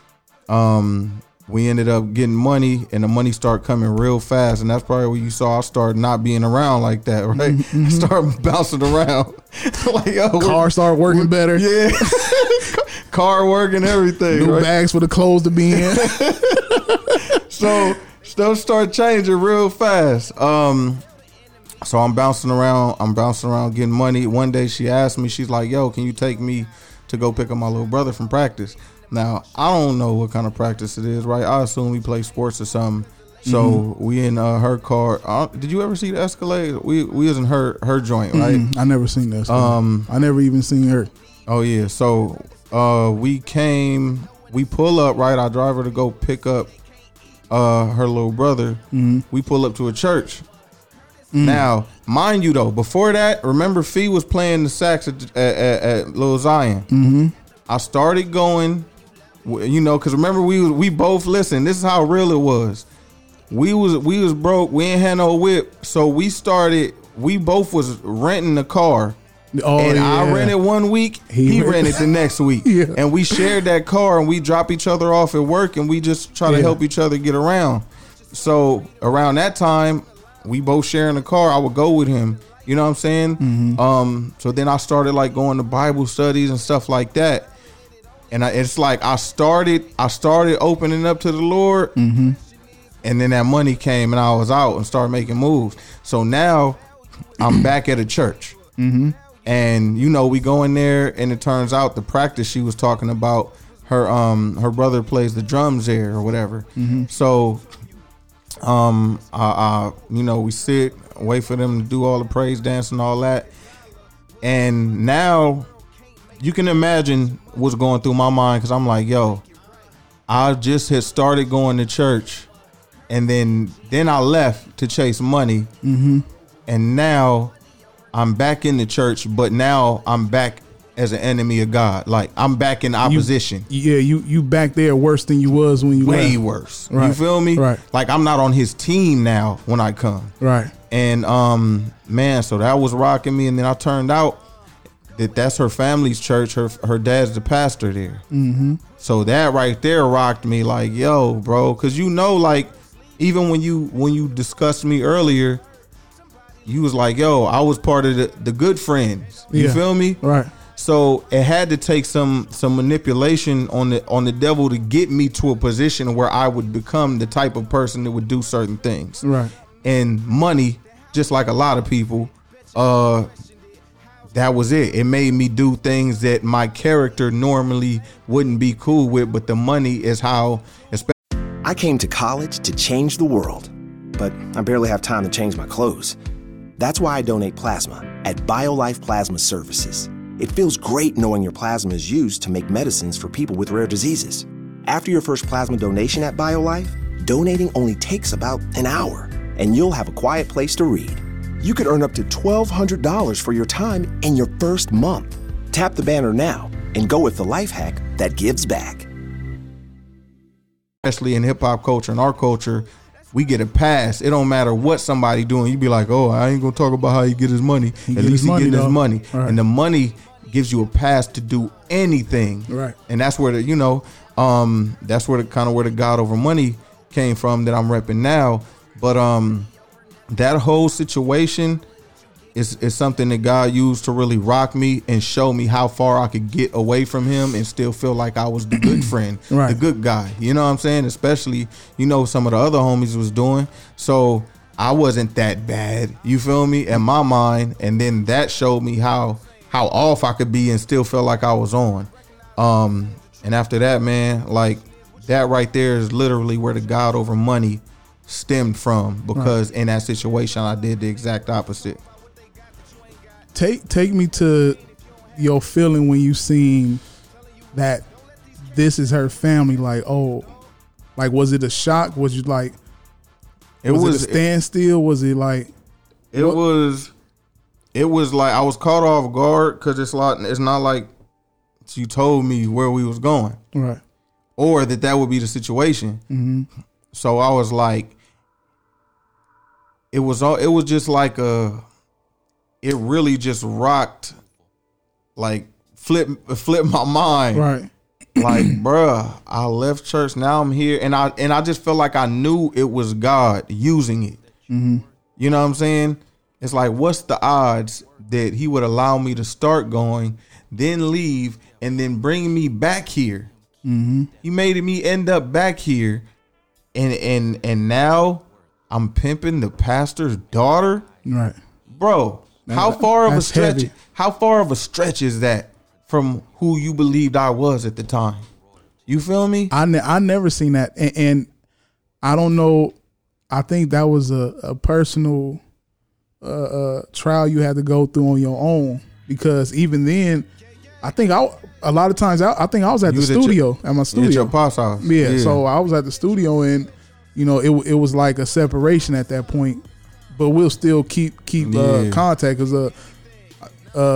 um, we ended up getting money, and the money started coming real fast, and that's probably where you saw I started not being around like that, right? Mm-hmm, Start bouncing around, like yo, Car start working better. yeah, car work and everything, New right? bags for the clothes to be in. so stuff start changing real fast. Um, so I'm bouncing around. I'm bouncing around getting money. One day she asked me, she's like, "Yo, can you take me to go pick up my little brother from practice?" Now I don't know what kind of practice it is, right? I assume we play sports or something. So we in uh, her car. Uh, did you ever see the Escalade? We we was in her her joint, right? Mm, I never seen this. Um, I never even seen her. Oh yeah. So uh we came we pull up, right? I drive her to go pick up uh her little brother. We pull up to a church. Now, mind you though, before that, remember Fee was playing the sax at, at, at, at Lil Zion. Mm-hmm. I started going, you know, because remember we we both listen. This is how real it was. We was we was broke. We ain't had no whip, so we started. We both was renting a car Oh, and I yeah. rented one week, He he, rented the next week. Yeah. And we shared that car and we drop each other off at work and we just try Yeah. to help each other get around. So around that time, we both sharing the car. I would go with him. You know what I'm saying? Mm-hmm. Um, so then I started like going to Bible studies and stuff like that. And I, it's like I started, I started opening up to the Lord, Mm-hmm. and then that money came, and I was out and started making moves. So now I'm back at a church, and you know we go in there, and it turns out the practice she was talking about, her um her brother plays the drums there or whatever. So um I, I you know we sit wait for them to do all the praise dance and all that, and now you can imagine what's going through my mind because I'm like, yo, I just had started going to church, and then then I left to chase money, and now I'm back in the church, but now I'm back as an enemy of God. Like I'm back in opposition. Yeah, you you back there worse than you was when you Way left. worse. You feel me? Right. Like I'm not on his team now when I come. Right. And um, man, so that was rocking me. And then I turned out that that's her family's church. Her her dad's the pastor there. Mm-hmm. So that right there rocked me. Like, yo, bro, because you know, like, even when you when you discussed me earlier, you was like, yo, I was part of the, the good friends. You Yeah. feel me? Right. So it had to take some some manipulation on the on the devil to get me to a position where I would become the type of person that would do certain things. Right. And money, just like a lot of people, uh that was it. It made me do things that my character normally wouldn't be cool with, but the money is how especially I came to college to change the world, but I barely have time to change my clothes. That's why I donate plasma at BioLife Plasma Services. It feels great knowing your plasma is used to make medicines for people with rare diseases. After your first plasma donation at BioLife, donating only takes about an hour, and you'll have a quiet place to read. You could earn up to $1,200 for your time in your first month. Tap the banner now and go with the life hack that gives back. especially in hip hop culture and our culture, we get a pass. It don't matter what somebody doing. You be like, oh, I ain't gonna talk about how he get his money. He At least he money, getting his money, Right. and the money gives you a pass to do anything. Right. And that's where the you know, um, that's where the kind of where the God over money came from that I'm repping now. But um, that whole situation is is something that God used to really rock me and show me how far I could get away from Him and still feel like I was the good friend, Right. the good guy. You know what I'm saying? Especially you know some of the other homies was doing. So I wasn't that bad. You feel me? In my mind, and then that showed me how how off I could be and still feel like I was on. Um, and after that, man, like that right there is literally where the God over money stemmed from because in that situation I did the exact opposite. Take take me to your feeling when you seen that this is her family. Like, oh, like was it a shock? Was you like, It was, was it a standstill? Was it like, it was it was like I was caught off guard because it's like it's not like you told me where we was going right? or that that would be the situation. Mm-hmm. So I was like, it was all. It was just like a. It really just rocked, like flip flip my mind. Right. Like, bruh, I left church. Now I'm here, and I and I just felt like I knew it was God using it. Mm-hmm. You know what I'm saying? It's like, what's the odds that He would allow me to start going, then leave, and then bring me back here? Mm-hmm. He made me end up back here, and and and now I'm pimping the pastor's daughter, Right. bro. How far of a stretch? heavy. How far of a stretch is that from who you believed I was at the time? You feel me? I ne- I never seen that, and, and I don't know. I think that was a, a personal uh, uh, trial you had to go through on your own because even then, I think I a lot of times I, I think I was at You the was at your- studio at, my At studio. your pops house. yeah, so I was at the studio and you know it it was like a separation at that point, but we'll still keep keep uh, Yeah. contact because uh,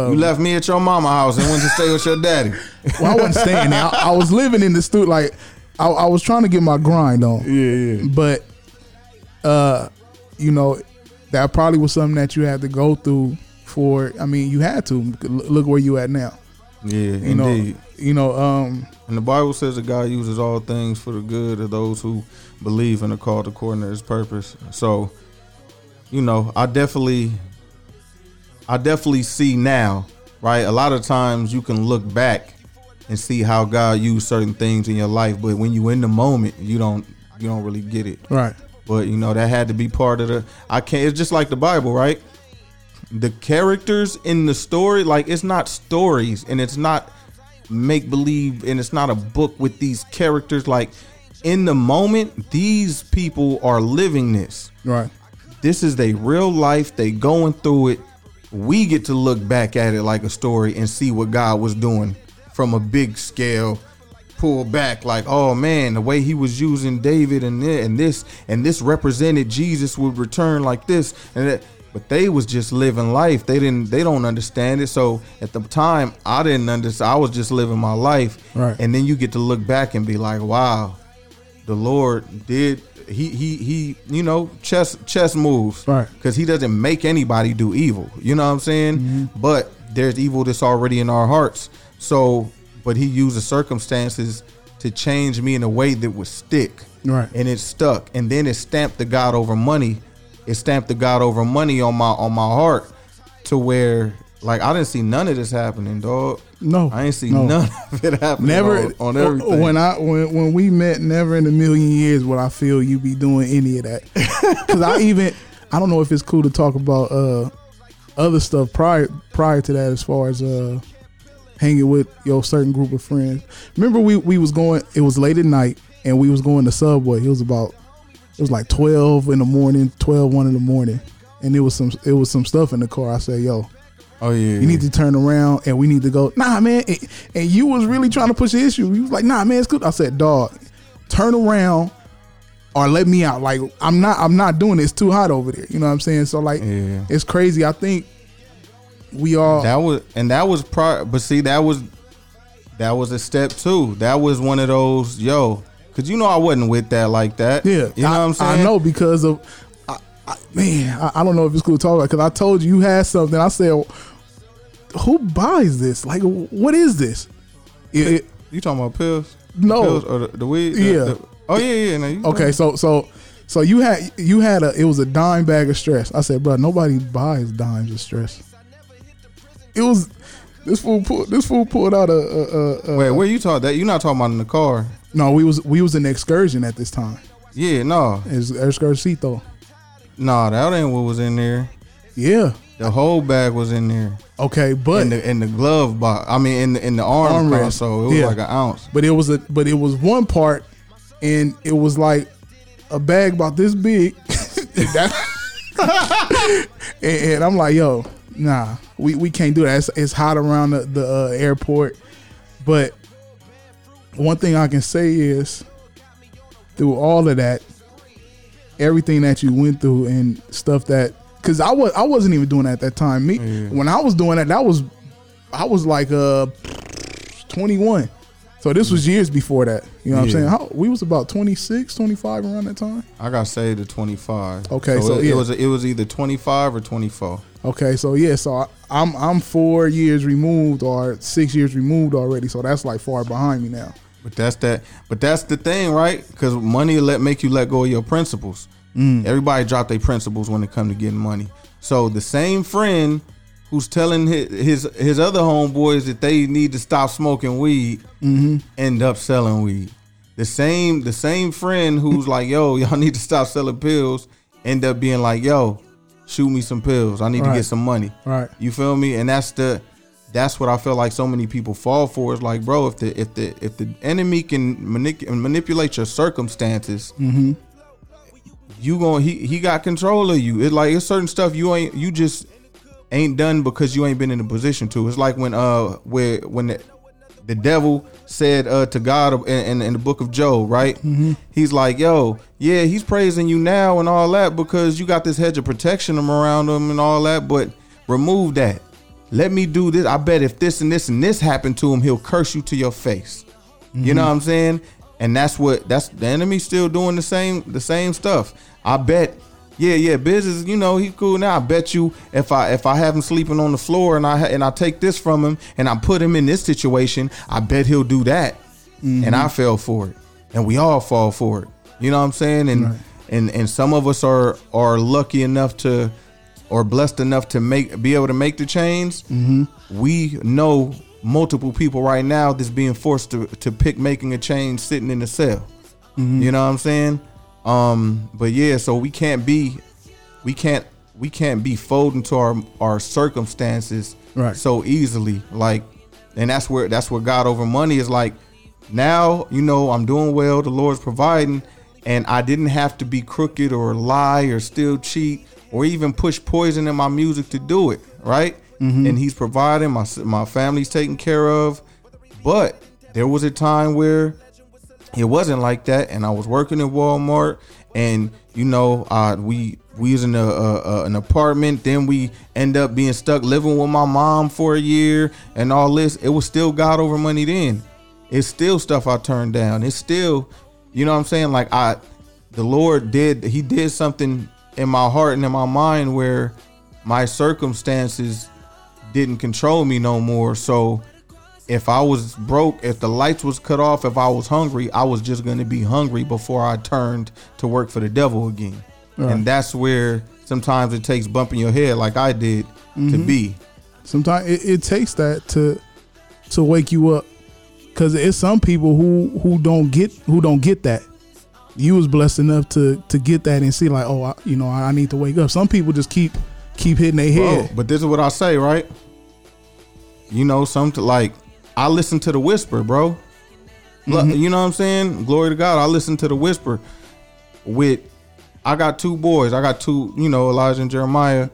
you left me at your mama house and went to stay with your daddy. well, I wasn't staying there. I, I was living in the studio. Like I, I was trying to get my grind on. Yeah, yeah. But uh, you know, that probably was something that you had to go through for. I mean, you had to look where you at now. Yeah, You indeed. know, you know. Um, And the Bible says that God uses all things for the good of those who believe and are called according to his purpose. So, you know, I definitely I definitely see now, right? A lot of times you can look back and see how God used certain things in your life, but when you in the moment, you don't you don't really get it. right. But you know, that had to be part of the I can't it's just like the Bible, right? The characters in the story, like it's not stories and it's not make believe and it's not a book with these characters like in the moment these people are living this Right. This is their real life. They going through it. We get to look back at it like a story and see what god was doing from a big scale. Pull back like oh man the way he was using david and and this and this represented jesus would return like this. And that but they was just living life. They didn't they don't understand it. So at the time i didn't understand i was just living my life. Right. and then you get to look back and be like wow the Lord did he he he you know chess chess moves. Right. because he doesn't make anybody do evil. You know what I'm saying? Mm-hmm. but there's evil that's already in our hearts. So but he used the circumstances to change me in a way that would stick. Right. and it stuck. And then it stamped the God over money. It stamped the God over money on my on my heart to where like I didn't see none of this happening dog No, I ain't seen no. none of it happen. Never on, on everything. When I when when we met, never in a million years would I feel you be doing any of that. Because I even I don't know if it's cool to talk about uh other stuff prior prior to that as far as uh hanging with your certain group of friends. Remember we we was going. It was late at night and we was going to Subway. It was about it was like twelve in the morning, 12, 1 in the morning, and it was some it was some stuff in the car. I said, "Yo." Oh yeah, You need to turn around and we need to go. Nah, man. And, and you was really trying to push the issue. You was like, nah, man, it's good. I said, dog, turn around or let me out. Like I'm not, I'm not doing it. It's too hot over there. You know what I'm saying? So like, Yeah. it's crazy. I think we all. That was and that was prior, but see that was that was a step two. That was one of those yo, cause you know I wasn't with that like that. yeah, you know I, what I'm saying. I know because of. I, man, I, I don't know if it's cool to talk about because I told you you had something. I said, who buys this? Like, what is this? It- it- You talking about pills? No. pills or the, the weed? The- Yeah. the- oh yeah, yeah. No, Okay, so so so you had you had a it was a dime bag of stress. I said, bro, nobody buys dimes of stress. It was this fool pulled this fool pulled out a, a, a, a Wait, where you talking that? You not talking about in the car? no. We was we was in excursion at this time. Yeah, no, It's air excursion. No, that ain't what was in there. Yeah. The whole bag was in there. Okay, but in the in the glove box. I mean, in the in the arm Armrest. cross. So it was Yeah. like an ounce. but it was a but it was one part, and it was like a bag about this big. And, and I'm like, yo, nah, we, we can't do that. It's, it's hot around the, the uh, airport. But one thing I can say is, through all of that, everything that you went through and stuff that, because I was I wasn't even doing that at that time. Me when I was doing that, that was I was like uh 21. So this was years before that. You know what I'm saying? How, we was about 26, 25 around that time. I got saved at 25. Okay, so it, yeah. it was it was either 25 or 24. Okay, so yeah, so I, I'm I'm four years removed or six years removed already. So that's like far behind me now. But that's that. But that's the thing, right? Because money let make you let go of your principles. Mm. Everybody drop their principles when it come to getting money. So the same friend who's telling his his, his other homeboys that they need to stop smoking weed Mm-hmm. end up selling weed. The same the same friend who's like, yo, y'all need to stop selling pills, end up being like, yo, shoot me some pills. I need to get some money. Right. You feel me? And that's the that's what I feel like so many people fall for. Is like, bro, if the if the if the enemy can manip- manipulate your circumstances, Mm-hmm. you going he he got control of you. It's like it's certain stuff you ain't you just ain't done because you ain't been in a position to. It's like when uh where when the, the devil said uh to God in, in, in the book of Job, right? He's like, yo, yeah, he's praising you now and all that because you got this hedge of protection around him and all that, but remove that. Let me do this. I bet if this and this and this happened to him, he'll curse you to your face. You know mm-hmm. what I'm saying? And that's what that's the enemy still doing the same the same stuff. I bet yeah, yeah, business, you know, he's cool now. I bet you if I if I have him sleeping on the floor and I and I take this from him and I put him in this situation, I bet he'll do that. And mm-hmm. I fell for it. And we all fall for it. You know what I'm saying? And Right. and and some of us are are lucky enough to or blessed enough to make be able to make the change. Mm-hmm. We know multiple people right now that's being forced to to pick making a change sitting in the cell. You know what I'm saying? Um, but yeah, so we can't be, we can't, we can't be folding to our our circumstances Right. so easily. Like, and that's where that's where God over money is like. Now you know I'm doing well. The Lord's providing, and I didn't have to be crooked or lie or still cheat or even push poison in my music to do it. Right? And He's providing. My my family's taken care of. But there was a time where it wasn't like that and i was working at walmart and you know uh, we we was in a, a, a- an apartment then we end up being stuck living with my mom for a year and all this it was still god over money then it's still stuff i turned down it's still you know what i'm saying like i the lord did he did something in my heart and in my mind where my circumstances didn't control me no more so if I was broke, if the lights was cut off, if I was hungry, I was just going to be hungry before I turned to work for the devil again. Right. And that's where sometimes it takes bumping your head like I did to mm-hmm. be. Sometimes it, it takes that to to wake you up because it's some people who who don't get who don't get that you was blessed enough to to get that and see like oh I, you know i need to wake up some people just keep keep hitting their Bro, head but this is what I say, right? You know, something like I listen to the whisper, bro. Look, mm-hmm. You know what I'm saying? Glory to God. I listen to the whisper. With I got two boys. I got two, you know, Elijah and Jeremiah.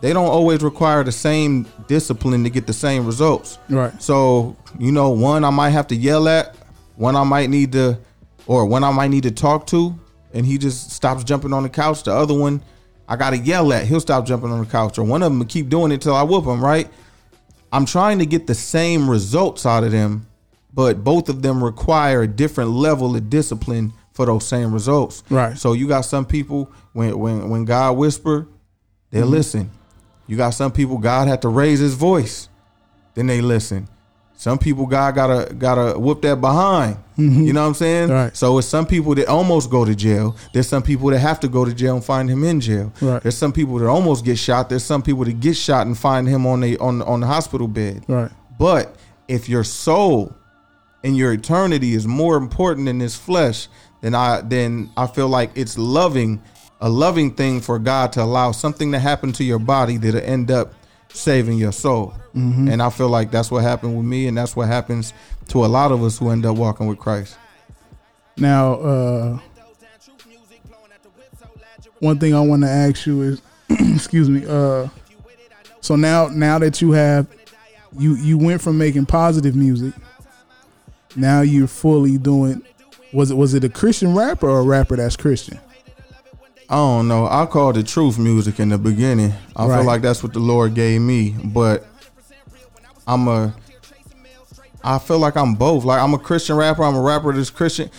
They don't always require the same discipline to get the same results. Right. So, you know, one I might have to yell at, one I might need to or one I might need to talk to, and he just stops jumping on the couch. The other one I gotta yell at, he'll stop jumping on the couch. Or one of them will keep doing it till I whoop him, right? I'm trying to get the same results out of them, but both of them require a different level of discipline for those same results. Right. So you got some people when when when God whisper, they Mm-hmm. listen. You got some people God had to raise his voice, then they listen. Some people God gotta gotta whoop that behind. You know what I'm saying? Mm-hmm. Right. So it's some people that almost go to jail. There's some people that have to go to jail and find him in jail. Right. There's some people that almost get shot. There's some people that get shot and find him on the on on the hospital bed. right But if your soul and your eternity is more important than this flesh, then I then I feel like it's loving a loving thing for God to allow something to happen to your body that'll end up saving your soul. And I feel like that's what happened with me, and that's what happens to a lot of us who end up walking with Christ. now uh one thing i want to ask you is excuse me uh so now now that you have you you went from making positive music now you're fully doing was it was it a christian rapper or a rapper that's christian I don't know. I called it truth music in the beginning. I Right. feel like that's what the Lord gave me, but I'm a I feel like I'm both. Like I'm a Christian rapper, I'm a rapper that's Christian.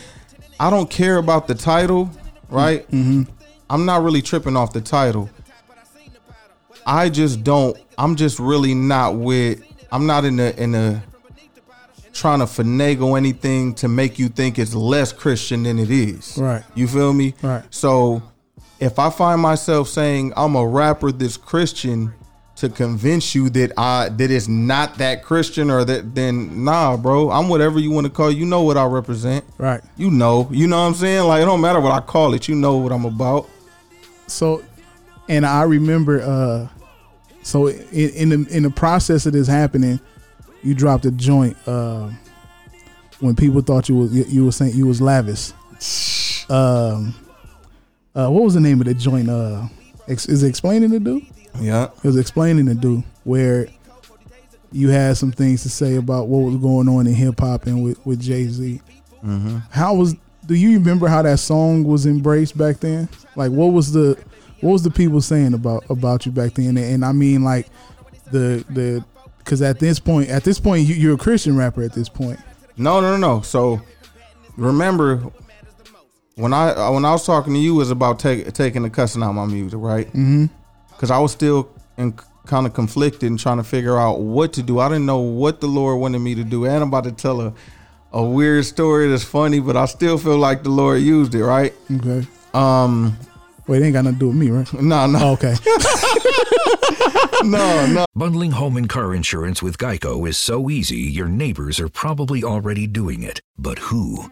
I don't care about the title, right? Mm-hmm. I'm not really tripping off the title. I just don't I'm just really not with I'm not in the in the trying to finagle anything to make you think it's less Christian than it is. Right. You feel me? Right. So if I find myself saying I'm a rapper that's Christian to convince you that I that it's not that Christian or that then nah, bro. I'm whatever you want to call. You know what I represent. right You know. You know what I'm saying? Like it don't matter what I call it. You know what I'm about. so and i remember uh so in, in the in the process of this happening you dropped a joint uh when people thought you was you, you were saying you was lavish um uh what was the name of the joint uh ex, is it explaining to do Yeah. it was explaining to do where you had some things to say about what was going on in hip hop and with, with Jay Z. How was? Do you remember how that song was embraced back then? Like, what was the what was the people saying about about you back then? And, and I mean, like the the because at this point, at this point, you, you're a Christian rapper. At this point, No, no, no, no. So remember when I uh, when I was talking to you it was about take, taking the cussing out my music, right? Mm-hmm. Because I was still in kind of conflicted and trying to figure out what to do. I didn't know what the Lord wanted me to do, and I'm about to tell a a weird story that's funny, but I still feel like the Lord used it, right? okay. Um, Wait, it ain't got nothing to do with me, right? no, no, Okay. no, no. Bundling home and car insurance with Geico is so easy, your neighbors are probably already doing it. But who?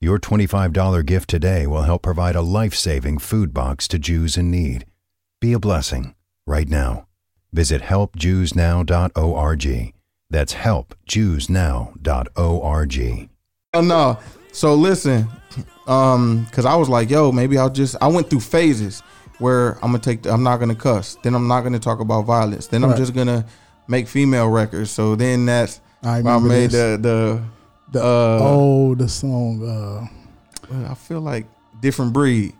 Your $25 gift today will help provide a life saving food box to Jews in need. Be a blessing right now. Visit helpjewsnow.org. That's helpjewsnow.org. Oh no. So listen, um, cause I was like, yo, maybe I'll just. I went through phases where I'm gonna take. I'm not gonna cuss. Then I'm not gonna talk about violence. Then I'm just gonna make female records. So then that's I I, made this. the the The uh, oh, the song. Uh, I feel like different breed.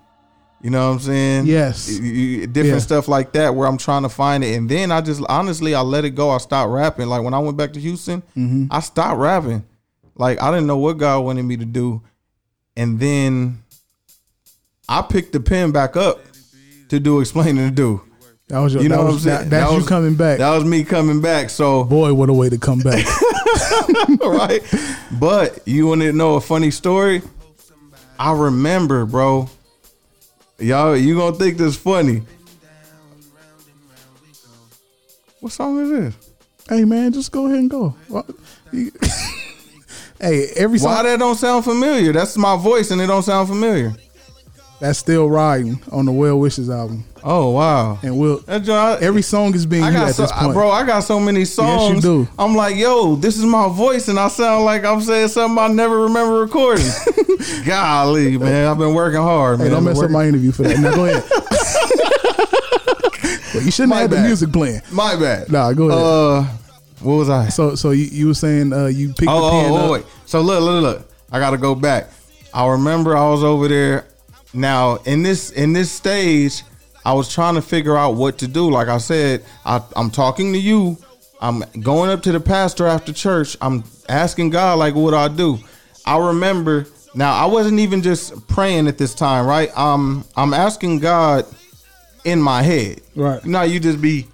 You know what I'm saying? Yes. Different Yeah. stuff like that where I'm trying to find it, and then I just honestly I let it go. I stopped rapping. Like when I went back to Houston, Mm-hmm. I stopped rapping. Like I didn't know what God wanted me to do, and then I picked the pen back up to do explaining to do. That was your. You know what was, I'm that- that's That you coming back. That was me coming back. So Boy, what a way to come back. right? But you want to know a funny story? I remember, bro. Y'all, you gonna think this funny? What song is this? hey man, just go ahead and go. Hey, every Why that don't sound familiar? That's my voice, and it don't sound familiar. that's still riding on the Well Wishes album, Oh wow! and we'll every song is being I got at so, this point. bro. I got so many songs. Yes, you do. I'm like, yo, this is my voice, and I sound like I'm saying something I never remember recording. Golly, man, I've been working hard, Hey, man. don't mess up my interview for that. Now go ahead. well, you shouldn't My have had the music playing. My bad. Nah, go ahead. Uh, what was I? so, so you, you were saying uh, you picked Oh, the pen oh, up. oh, wait. So look, look, look. I gotta go back. I remember I was over there. Now in this in this stage, I was trying to figure out what to do. Like I said, I, I'm talking to you. I'm going up to the pastor after church. I'm asking God, like, what do I do? I remember. Now I wasn't even just praying at this time, right? Um, I'm asking God in my head. Right. You know, you just be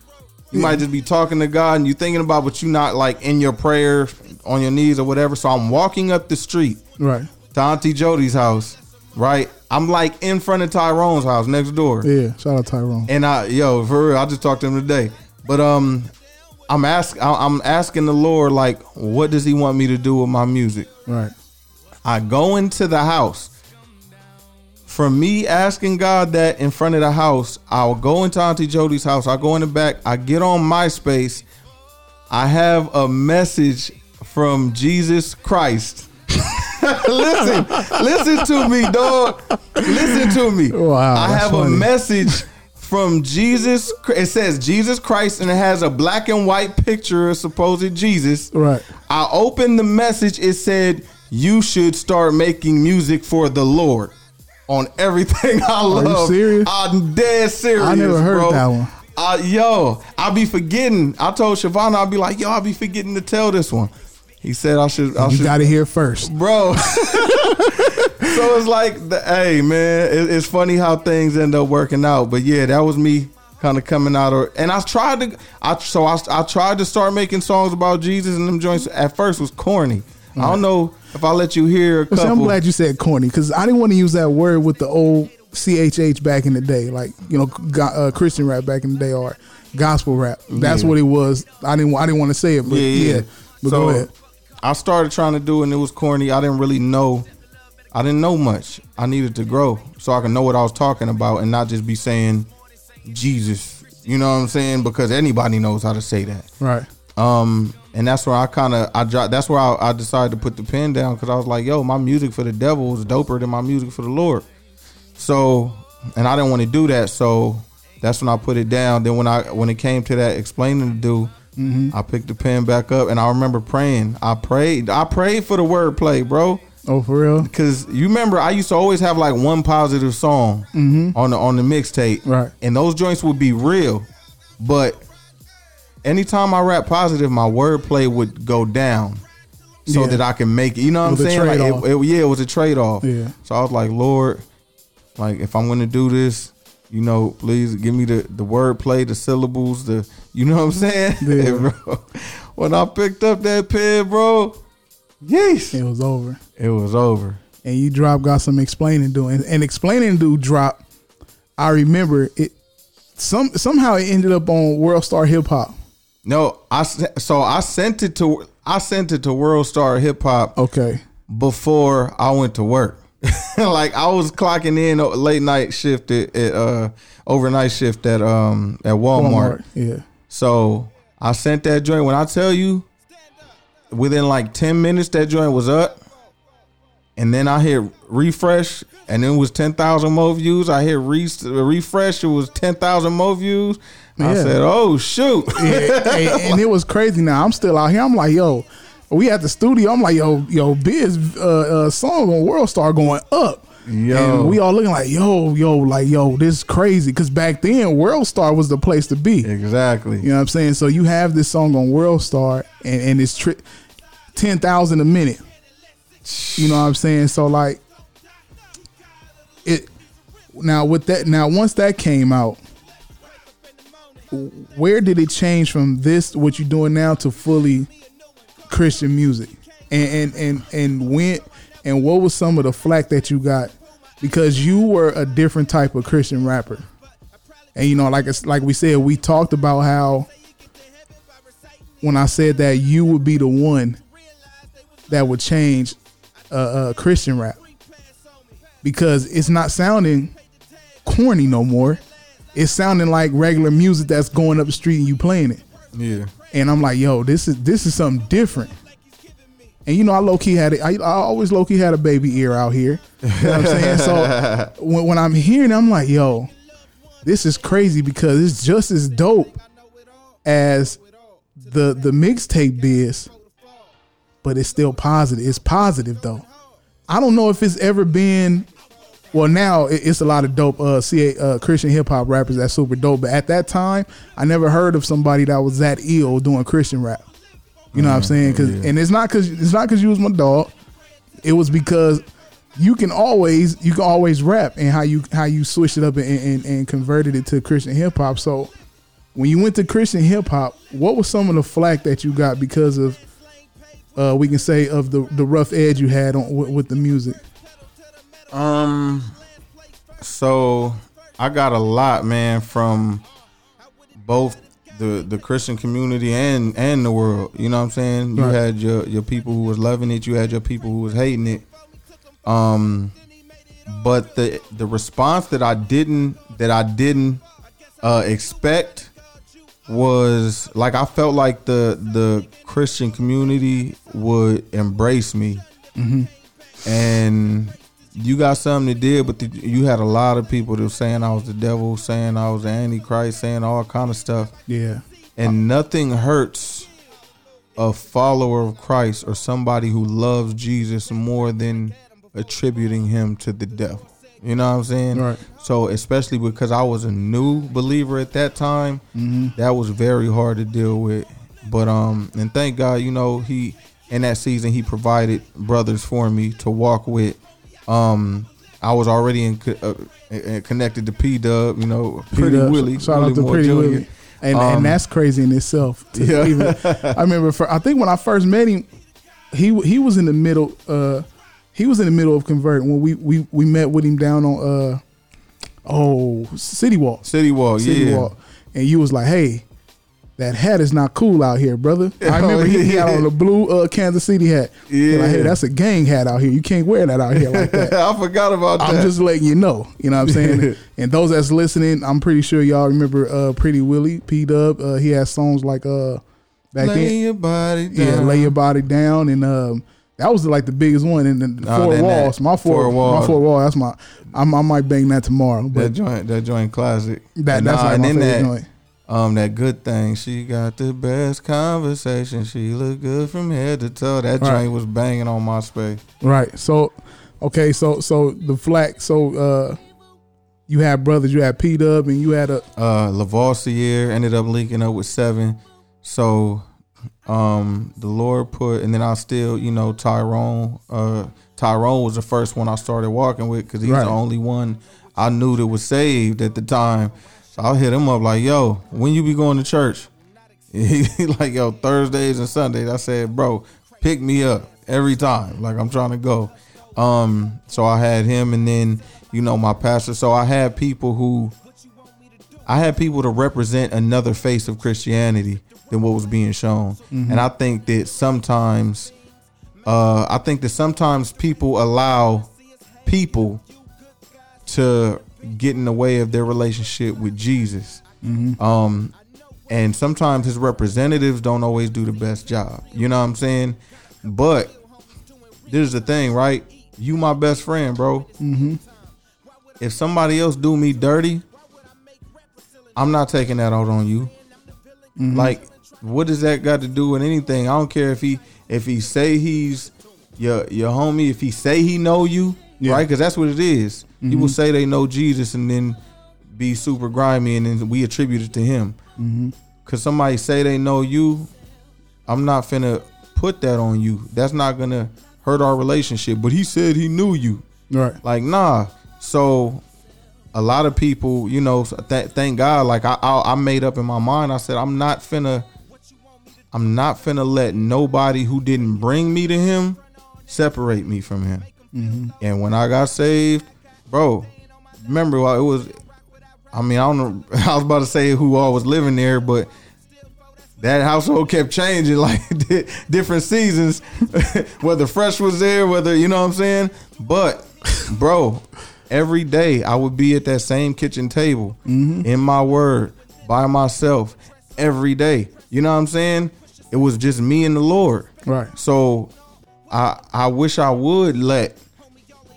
you might just be talking to God and you thinking about, but you not like in your prayer on your knees or whatever. So I'm walking up the street Right. to Auntie Jody's house, right? I'm like in front of Tyrone's house next door. Yeah. Shout out Tyrone. And I, yo, for real, I just talked to him today. But um, I'm ask, I'm asking the Lord like, what does He want me to do with my music? Right. I go into the house. From me asking God that in front of the house, I'll go into Auntie Jody's house. I go in the back. I get on MySpace. I have a message from Jesus Christ. listen, listen to me, dog. Listen to me. Wow, I have funny. a message from Jesus. It says Jesus Christ, and it has a black and white picture of supposed Jesus. Right. I opened the message. It said, "You should start making music for the Lord." On everything I love. serious? I'm dead serious. I never heard bro. that one. Uh, yo, I'll be forgetting. I told Shavana, I'll be like, yo, I'll be forgetting to tell this one. He said I should. I You should got it here first. bro. so it's like, the, hey man, it, it's funny how things end up working out. But yeah, that was me kind of coming out of. And I tried to, I so I, I tried to start making songs about Jesus, and them joints at first was corny. I don't know if I let you hear a Well, see. I'm glad you said corny because I didn't want to use that word with the old CHH back in the day, like you know, uh, Christian rap back in the day or gospel rap. That's Yeah. what it was. I didn't. I didn't want to say it, but yeah. But so go ahead. I started trying to do and it was corny. I didn't really know. I didn't know much. I needed to grow so I can know what I was talking about and not just be saying Jesus. You know what I'm saying? Because anybody knows how to say that. Right. Um, and that's where I kind of I dropped. That's where I, I decided to put the pen down because I was like, yo, my music for the devil is doper than my music for the Lord. So, and I didn't want to do that. So that's when I put it down. Then when I when it came to that explaining to do, Mhm. I picked the pen back up and I remember praying. I prayed. I prayed for the wordplay, bro. Oh, for real? Because you remember, I used to always have like one positive song Mhm. on the on the mixtape, Right. And those joints would be real, but anytime I rap positive, my wordplay would go down, so Yeah. that I can make it. You know what I'm saying? Like, it, it- yeah, it was a trade off. Yeah. So I was like, Lord, like if I'm gonna do this, you know, please give me the the wordplay, the syllables, the you know what I'm saying? Yeah. bro. When I picked up that pen, bro, yes, It was over. it was over. And you drop got some explaining to do, and, and explaining do drop. I remember it. Some somehow it ended up on World Star Hip Hop. No, I so I sent it to I sent it to World Star Hip Hop Okay. before I went to work. like I was clocking in a late night shift at, at uh overnight shift at um at Walmart. Yeah. So I sent that joint. When I tell you, within like ten minutes that joint was up. and then I hit refresh, and it was ten thousand more views. I hit re- refresh, it was ten thousand more views. I said, "Oh shoot!" Yeah, and, and it was crazy. Now I'm still out here. I'm like, yo, we at the studio. I'm like, yo, yo, Biz uh, uh, song on World Star going up. Yo. And we all looking like, yo, yo, like, yo, this is crazy. Cause back then, World Star was the place to be. Exactly. You know what I'm saying? So you have this song on World Star and, and it's tri- 10,000 a minute. You know what I'm saying? So like it now with that now once that came out where did it change from this what you're doing now to fully Christian music? And and and and when and what was some of the flack that you got because you were a different type of Christian rapper. And you know, like like we said, we talked about how when I said that you would be the one that would change uh, uh, Christian rap because it's not sounding corny no more. It's sounding like regular music that's going up the street and you playing it. Yeah. And I'm like, yo, this is this is something different. And you know, I low key had it. I, I always low key had a baby ear out here. You know what I'm saying? So when, when I'm hearing, it, I'm like, yo, this is crazy because it's just as dope as the the mixtape biz, but it's still positive. It's positive though. I don't know if it's ever been. Well, now it's a lot of dope uh, CA, uh, Christian hip hop rappers that's super dope. But at that time, I never heard of somebody that was that ill doing Christian rap. You know what I'm saying? Cause, And it's not because it's not because you was my dog. It was because you can always you can always rap and how you how you switched it up and, and, and converted it to Christian hip hop. So when you went to Christian hip hop, what was some of the flack that you got because of uh, we can say of the the rough edge you had on with, with the music? Um, so I got a lot, man, from both the the Christian community and and the world. You know what I'm saying? You Right. had your your people who was loving it. You had your people who was hating it. Um, but the the response that I didn't that I didn't uh, expect was like I felt like the the Christian community would embrace me Mhm. and you got something to did, but the, you had a lot of people that were saying I was the devil, saying I was the antichrist, saying all kind of stuff. Yeah. And nothing hurts a follower of Christ or somebody who loves Jesus more than attributing him to the devil. You know what I'm saying? Right. So especially because I was a new believer at that time, Mhm. that was very hard to deal with. But um, and thank God, you know, he in that season he provided brothers for me to walk with. Um, I was already in uh, connected to P Dub, you know, Pretty P-Dub. Willie. Shout Willie out to Moore Pretty Jr.. Willie. And, Um, and that's crazy in itself. Yeah. even- I remember. For, I think when I first met him, he he was in the middle. Uh, he was in the middle of converting when we we we met with him down on uh oh City Walk. City Walk, City yeah. And you was like, hey. That hat is not cool out here, brother. I remember he, he had on the blue uh, Kansas City hat. You're Like, hey, that's a gang hat out here. You can't wear that out here like that. I forgot about that. I'm just letting you know. You know what I'm saying? and those that's listening, I'm pretty sure y'all remember uh, Pretty Willie, P Dub. Uh, he had songs like uh back lay then. your body down. Yeah, lay your body down, and um, that was like the biggest one. And the Oh, four then that walls, my four, Four Walls. my four wall. That's my. I'm, I might bang that tomorrow. That joint, that joint classic. That- And that's like and my favorite that, joint. Um, that good thing. She got the best conversation. She look good from head to toe. That Right. joint was banging on MySpace. right, so okay, so so the flack. So uh, you had brothers. You had P Dub, and you had a Uh, Lavoisier ended up linking up with seven. So, um, the Lord put, and then I still, you know, Tyrone. Uh, Tyrone was the first one I started walking with because he's Right. the only one I knew that was saved at the time. So I hit him up like, "Yo, when you be going to church?" He like, "Yo, Thursdays and Sundays." I said, "Bro, pick me up every time. Like I'm trying to go." Um, so I had him, and then you know my pastor. So I had people who I had people to represent another face of Christianity than what was being shown. Mhm. And I think that sometimes uh I think that sometimes people allow people to get in the way of their relationship with Jesus. Mhm. Um and sometimes his representatives don't always do the best job. You know what I'm saying? But this is the thing, right? you my best friend, bro. Mm-hmm. If somebody else do me dirty, I'm not taking that out on you. Mhm. Like, what does that got to do with anything? I don't care if he if he say he's your your homie, if he say he know you, right? Because that's what it is. People Mhm. say they know Jesus and then be super grimy, and then we attribute it to him. Mhm. Cause somebody say they know you, I'm not finna put that on you. That's not gonna hurt our relationship. But he said he knew you. Right. Like nah. So a lot of people, you know, th- thank God. Like I, I, I made up in my mind. I said I'm not finna, I'm not finna let nobody who didn't bring me to him separate me from him. Mhm. And when I got saved, bro, remember while it was. I mean, I don't know. I was about to say who all was living there, but that household kept changing like different seasons. whether Fresh was there, whether you know what I'm saying. But, bro, every day I would be at that same kitchen table in my word by myself every day. You know what I'm saying? It was just me and the Lord. Right. So I I wish I would let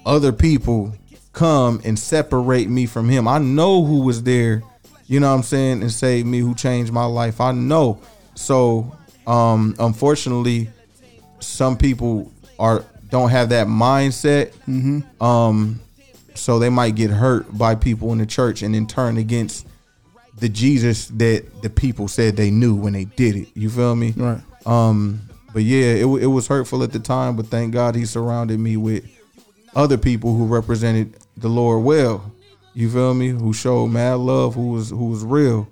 other people come and separate me from him. I know who was there, you know what I'm saying, and saved me, who changed my life. I know. So um unfortunately some people are don't have that mindset. Mhm. Um so they might get hurt by people in the church and then turn against the Jesus that the people said they knew when they did it. You feel me? Right. Um, but yeah, it, it was hurtful at the time, but thank God he surrounded me with other people who represented the Lord well. You feel me? Who showed mad love, who was who was real.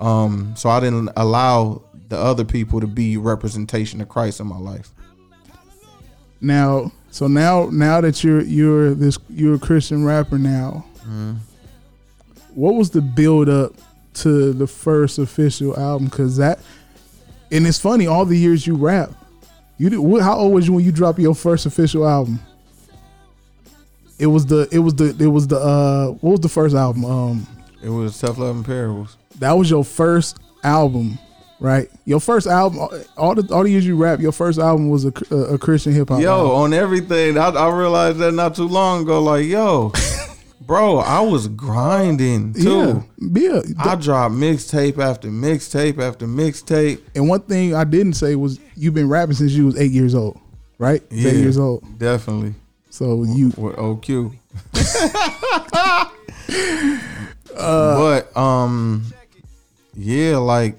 Um, so I didn't allow the other people to be representation of Christ in my life. Now, so now, now that you're you're this you're a Christian rapper now, Mhm. what was the build up to the first official album? Because that, and it's funny, all the years you rap, you did. How old was you when you dropped your first official album? It was the it was the it was the uh what was the first album? Um, It was Tough Love and Parables. that was your first album, right? Your first album, all the all the years you rap, your first album was a, a, a Christian hip hop. Yo, album. on everything, I, I realized that not too long ago. Like, yo, bro, I was grinding too. Yeah, yeah. I dropped mixtape after mixtape after mixtape. And one thing I didn't say was you've been rapping since you was eight years old, right? Yeah, Eight years old. Definitely. So you with OQ. Uh, but um, yeah, like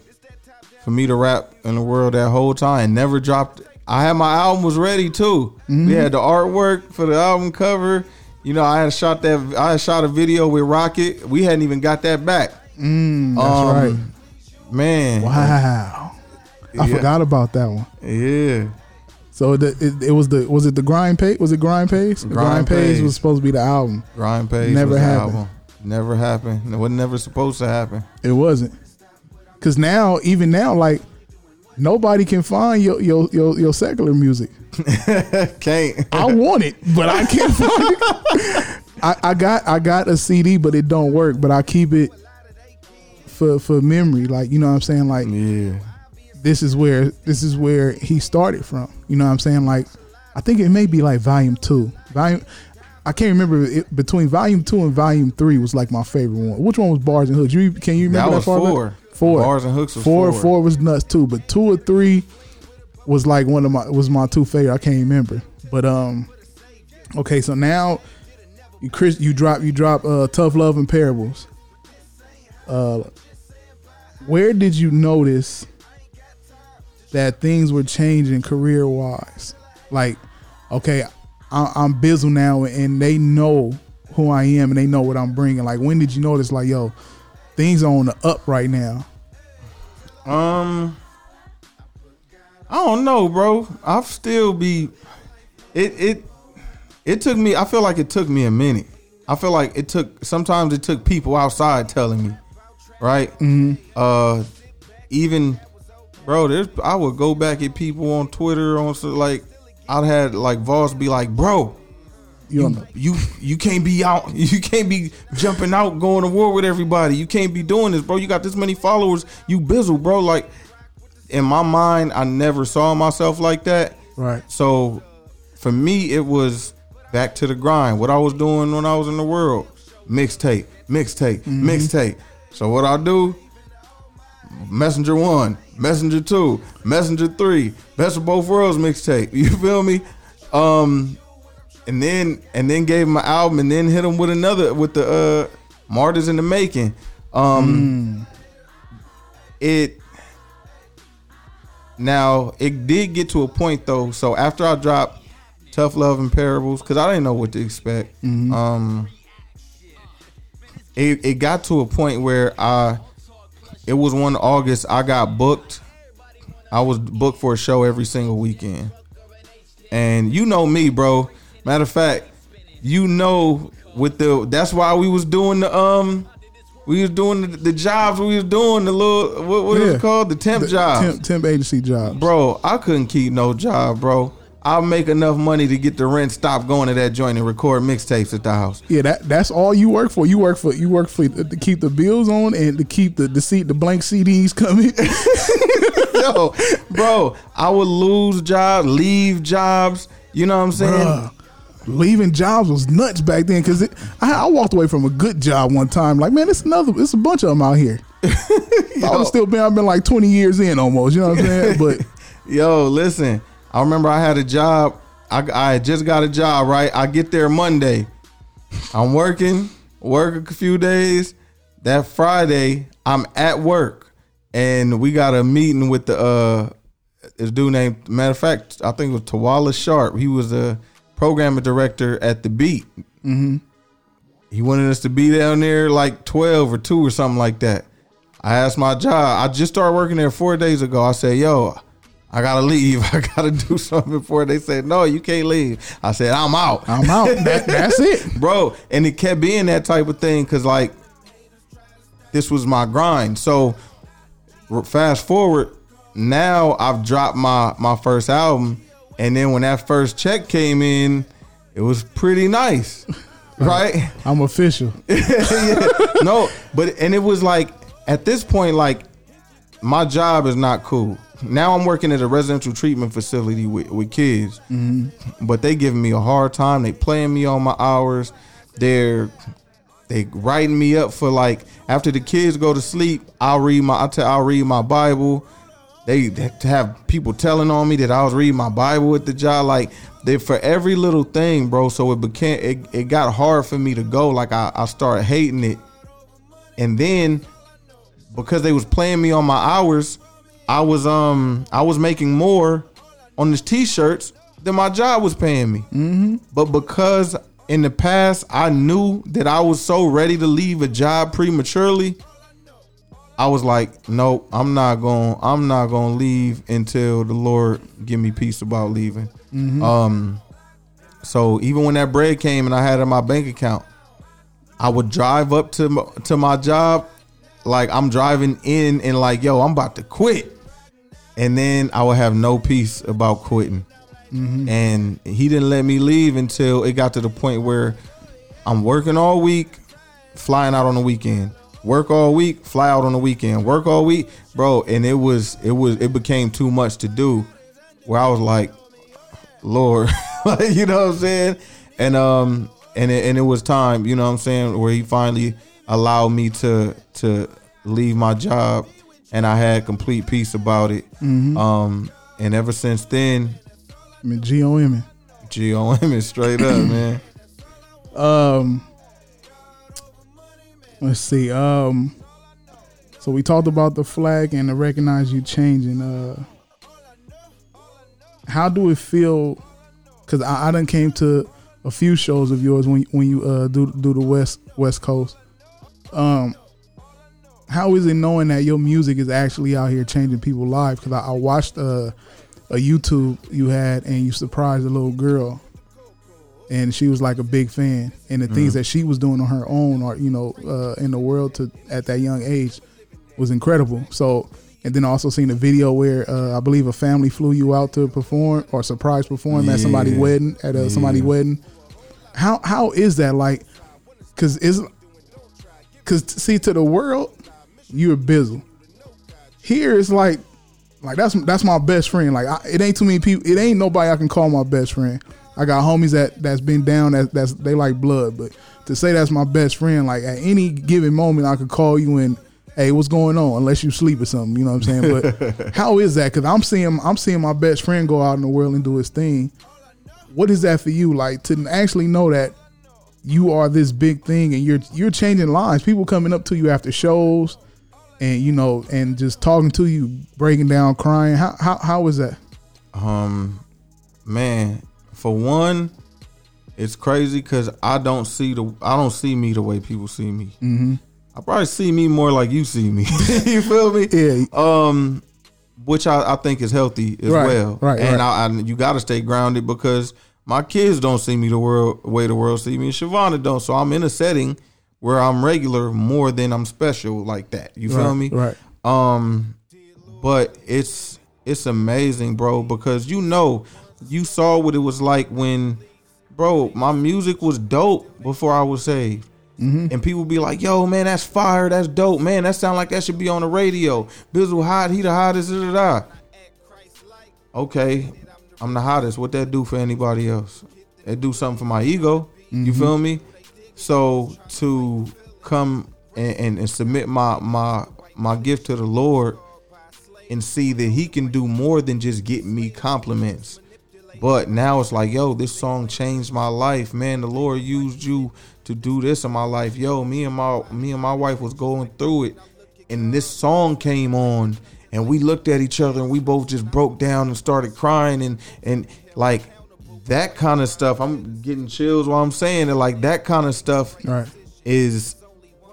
for me to rap in the world that whole time, never dropped. I had my album was ready too. Mhm. We had the artwork for the album cover. You know, I had shot that. I had shot a video with Rocket. We hadn't even got that back. Mm, that's Um, right. man. Wow. I Yeah. forgot about that one. Yeah. So the, it, it was the was it the grind page? Was it grind page? Grind, Grind page. Was supposed to be the album. Grind page Never was the happened. album. Never happened. It was never supposed to happen. It wasn't. Cause now, even now, like nobody can find your your your, your secular music. Can't. I want it, but I can't find it. I, I got I got a CD, but it don't work. But I keep it for for memory. Like you know what I'm saying. Like yeah, this is where this is where he started from. You know what I'm saying. Like I think it may be like volume two. Volume. I can't remember it, between volume two and volume three was like my favorite one. Which one was bars and hooks? You can you remember That that, was far back? four. Four. Bars and Hooks was four. four. Four was nuts too, but two or three was like one of my was my two favorite. I can't remember, but um, okay. So now you Chris, you drop you drop uh tough love and parables. Uh, where did you notice that things were changing career wise? Like, okay, I, I'm Bizzle now, and they know who I am, and they know what I'm bringing. Like, when did you notice? Like, yo, things are on the up right now. Um, I don't know, bro. I'll still be. It it it took me. I feel like it took me a minute. I feel like it took. Sometimes it took people outside telling me, right? Mm-hmm. Uh, even, bro. There's. I would go back at people on Twitter on so like. I'd had like Voss be like, bro. You, you you can't be out you can't be jumping out going to war with everybody you can't be doing this bro you got this many followers you bizzle bro like in my mind i never saw myself like that Right. so for me it was back to the grind. What I was doing when I was in the world, mixtape, mixtape, Mm-hmm. mixtape. So what I do, Messenger one, Messenger two, Messenger three, Best of Both Worlds mixtape. You feel me? Um, and then and then gave him an album, and then hit him with another with the uh, Martyrs in the Making. Um, it now it did get to a point though. So after I dropped Tough Love and Parables, because I didn't know what to expect. Um, it it got to a point where I it was one August I got booked. I was booked for a show every single weekend. And you know me, bro. Matter of fact, you know with the that's why we was doing the um we was doing the, the jobs we was doing the little what what is Yeah. it called the temp The jobs temp, temp agency job. bro I couldn't keep no job bro I'll make enough money to get the rent stop going to that joint and record mixtapes at the house Yeah, that that's all you work for. You work for you work for to keep the bills on and to keep the the seat the blank CDs coming. yo bro I would lose jobs leave jobs you know what I'm saying Bruh, leaving jobs was nuts back then because I, I walked away from a good job one time. Like, man, it's another, it's a bunch of them out here. I would still been, I've been like twenty years in almost. You know what I'm saying? But Yo, listen. I remember I had a job. I, I just got a job, right? I get there Monday. I'm working, work a few days. That Friday, I'm at work, and we got a meeting with the uh, this dude named. Matter of fact, I think it was Tawala Sharp. He was a programming director at the Beat. mm-hmm. He wanted us to be down there like 12 or 2 or something like that. I asked my job. I just started working there four days ago. I said, yo, I gotta leave. I gotta do something before they said, no, you can't leave. I said, I'm out. I'm out. That, that's it. Bro, and it kept being that type of thing because like this was my grind. So fast forward, now I've dropped my my first album, and then when that first check came in, it was pretty nice, right? I'm official. yeah. No, but and it was like at this point, like my job is not cool. Now I'm working at a residential treatment facility with, with kids, mm-hmm. but they giving me a hard time. They playing me on my hours. They're they writing me up for like after the kids go to sleep. I'll read my I tell I'll read my Bible. They have people telling on me that I was reading my Bible at the job. Like they for every little thing, bro. So it became it, it got hard for me to go. Like I, I started hating it. And then because they was playing me on my hours, I was um I was making more on these t-shirts than my job was paying me. Mm-hmm. But because in the past I knew that I was so ready to leave a job prematurely, I was like, nope, I'm not going I'm not going to leave until the Lord give me peace about leaving. Mhm. Um so even when that bread came and I had it in my bank account, I would drive up to my, to my job like I'm driving in and like, yo, I'm about to quit. And then I would have no peace about quitting. Mhm. And he didn't let me leave until it got to the point where I'm working all week, flying out on the weekend. Work all week, fly out on the weekend. Work all week, bro. And it was it was it became too much to do. Where I was like, Lord, you know what I'm saying? And um and it, and it was time, you know what I'm saying, where he finally allowed me to to leave my job and I had complete peace about it. Mhm. Um and ever since then, I mean, G O M. G O M is straight up, man. Um, let's see. Um, so we talked about the flag and the recognize you changing. Uh, how do it feel? Because I, I done came to a few shows of yours when when you uh do do the West West Coast. Um, how is it knowing that your music is actually out here changing people's lives? Because I, I watched uh, a YouTube you had and you surprised a little girl. And she was like a big fan. And the things Mhm. that she was doing on her own or you know uh, in the world to at that young age was incredible. So and then also seen a video where uh, i believe a family flew you out to perform or surprise perform at somebody's wedding at a, somebody's wedding. How how is that? Like because is because see to the world you're bizzle here it's like like that's that's my best friend like I, it ain't too many people it ain't nobody i can call my best friend I got homies that that's been down that that's they like blood, but to say that's my best friend, like at any given moment, I could call you and hey, what's going on? Unless you sleep or something, you know what I'm saying? But how is that? Because I'm seeing I'm seeing my best friend go out in the world and do his thing. What is that for you? Like to actually know that you are this big thing and you're you're changing lives. People coming up to you after shows and you know and just talking to you, breaking down, crying. How how how is that? Um, man, for one, it's crazy because I don't see the I don't see me the way people see me. Mm-hmm. I probably see me more like you see me. you feel me? Yeah. Um, which I, I think is healthy as Right, well. right, And right. I, I you got to stay grounded because my kids don't see me the world way the world see me. And Shavana don't. So I'm in a setting where I'm regular more than I'm special like that. You feel Right, me? right. Um, but it's it's amazing, bro, because you know you saw what it was like when, bro, my music was dope before I was saved. Mm-hmm. And people be like, "Yo, man, that's fire. That's dope, man. That sound like that should be on the radio." Bizzle hot, he the hottest. Da, da, da. Okay, I'm the hottest. What that do for anybody else? It do something for my ego. You Mhm. feel me? So to come and, and, and submit my my my gift to the Lord and see that He can do more than just get me compliments. But now it's like, yo, this song changed my life, man. The Lord used you to do this in my life. Yo, me and my me and my wife was going through it, and this song came on, and we looked at each other, and we both just broke down and started crying, and and like that kind of stuff. I'm getting chills while I'm saying it. Like that kind of stuff Right. is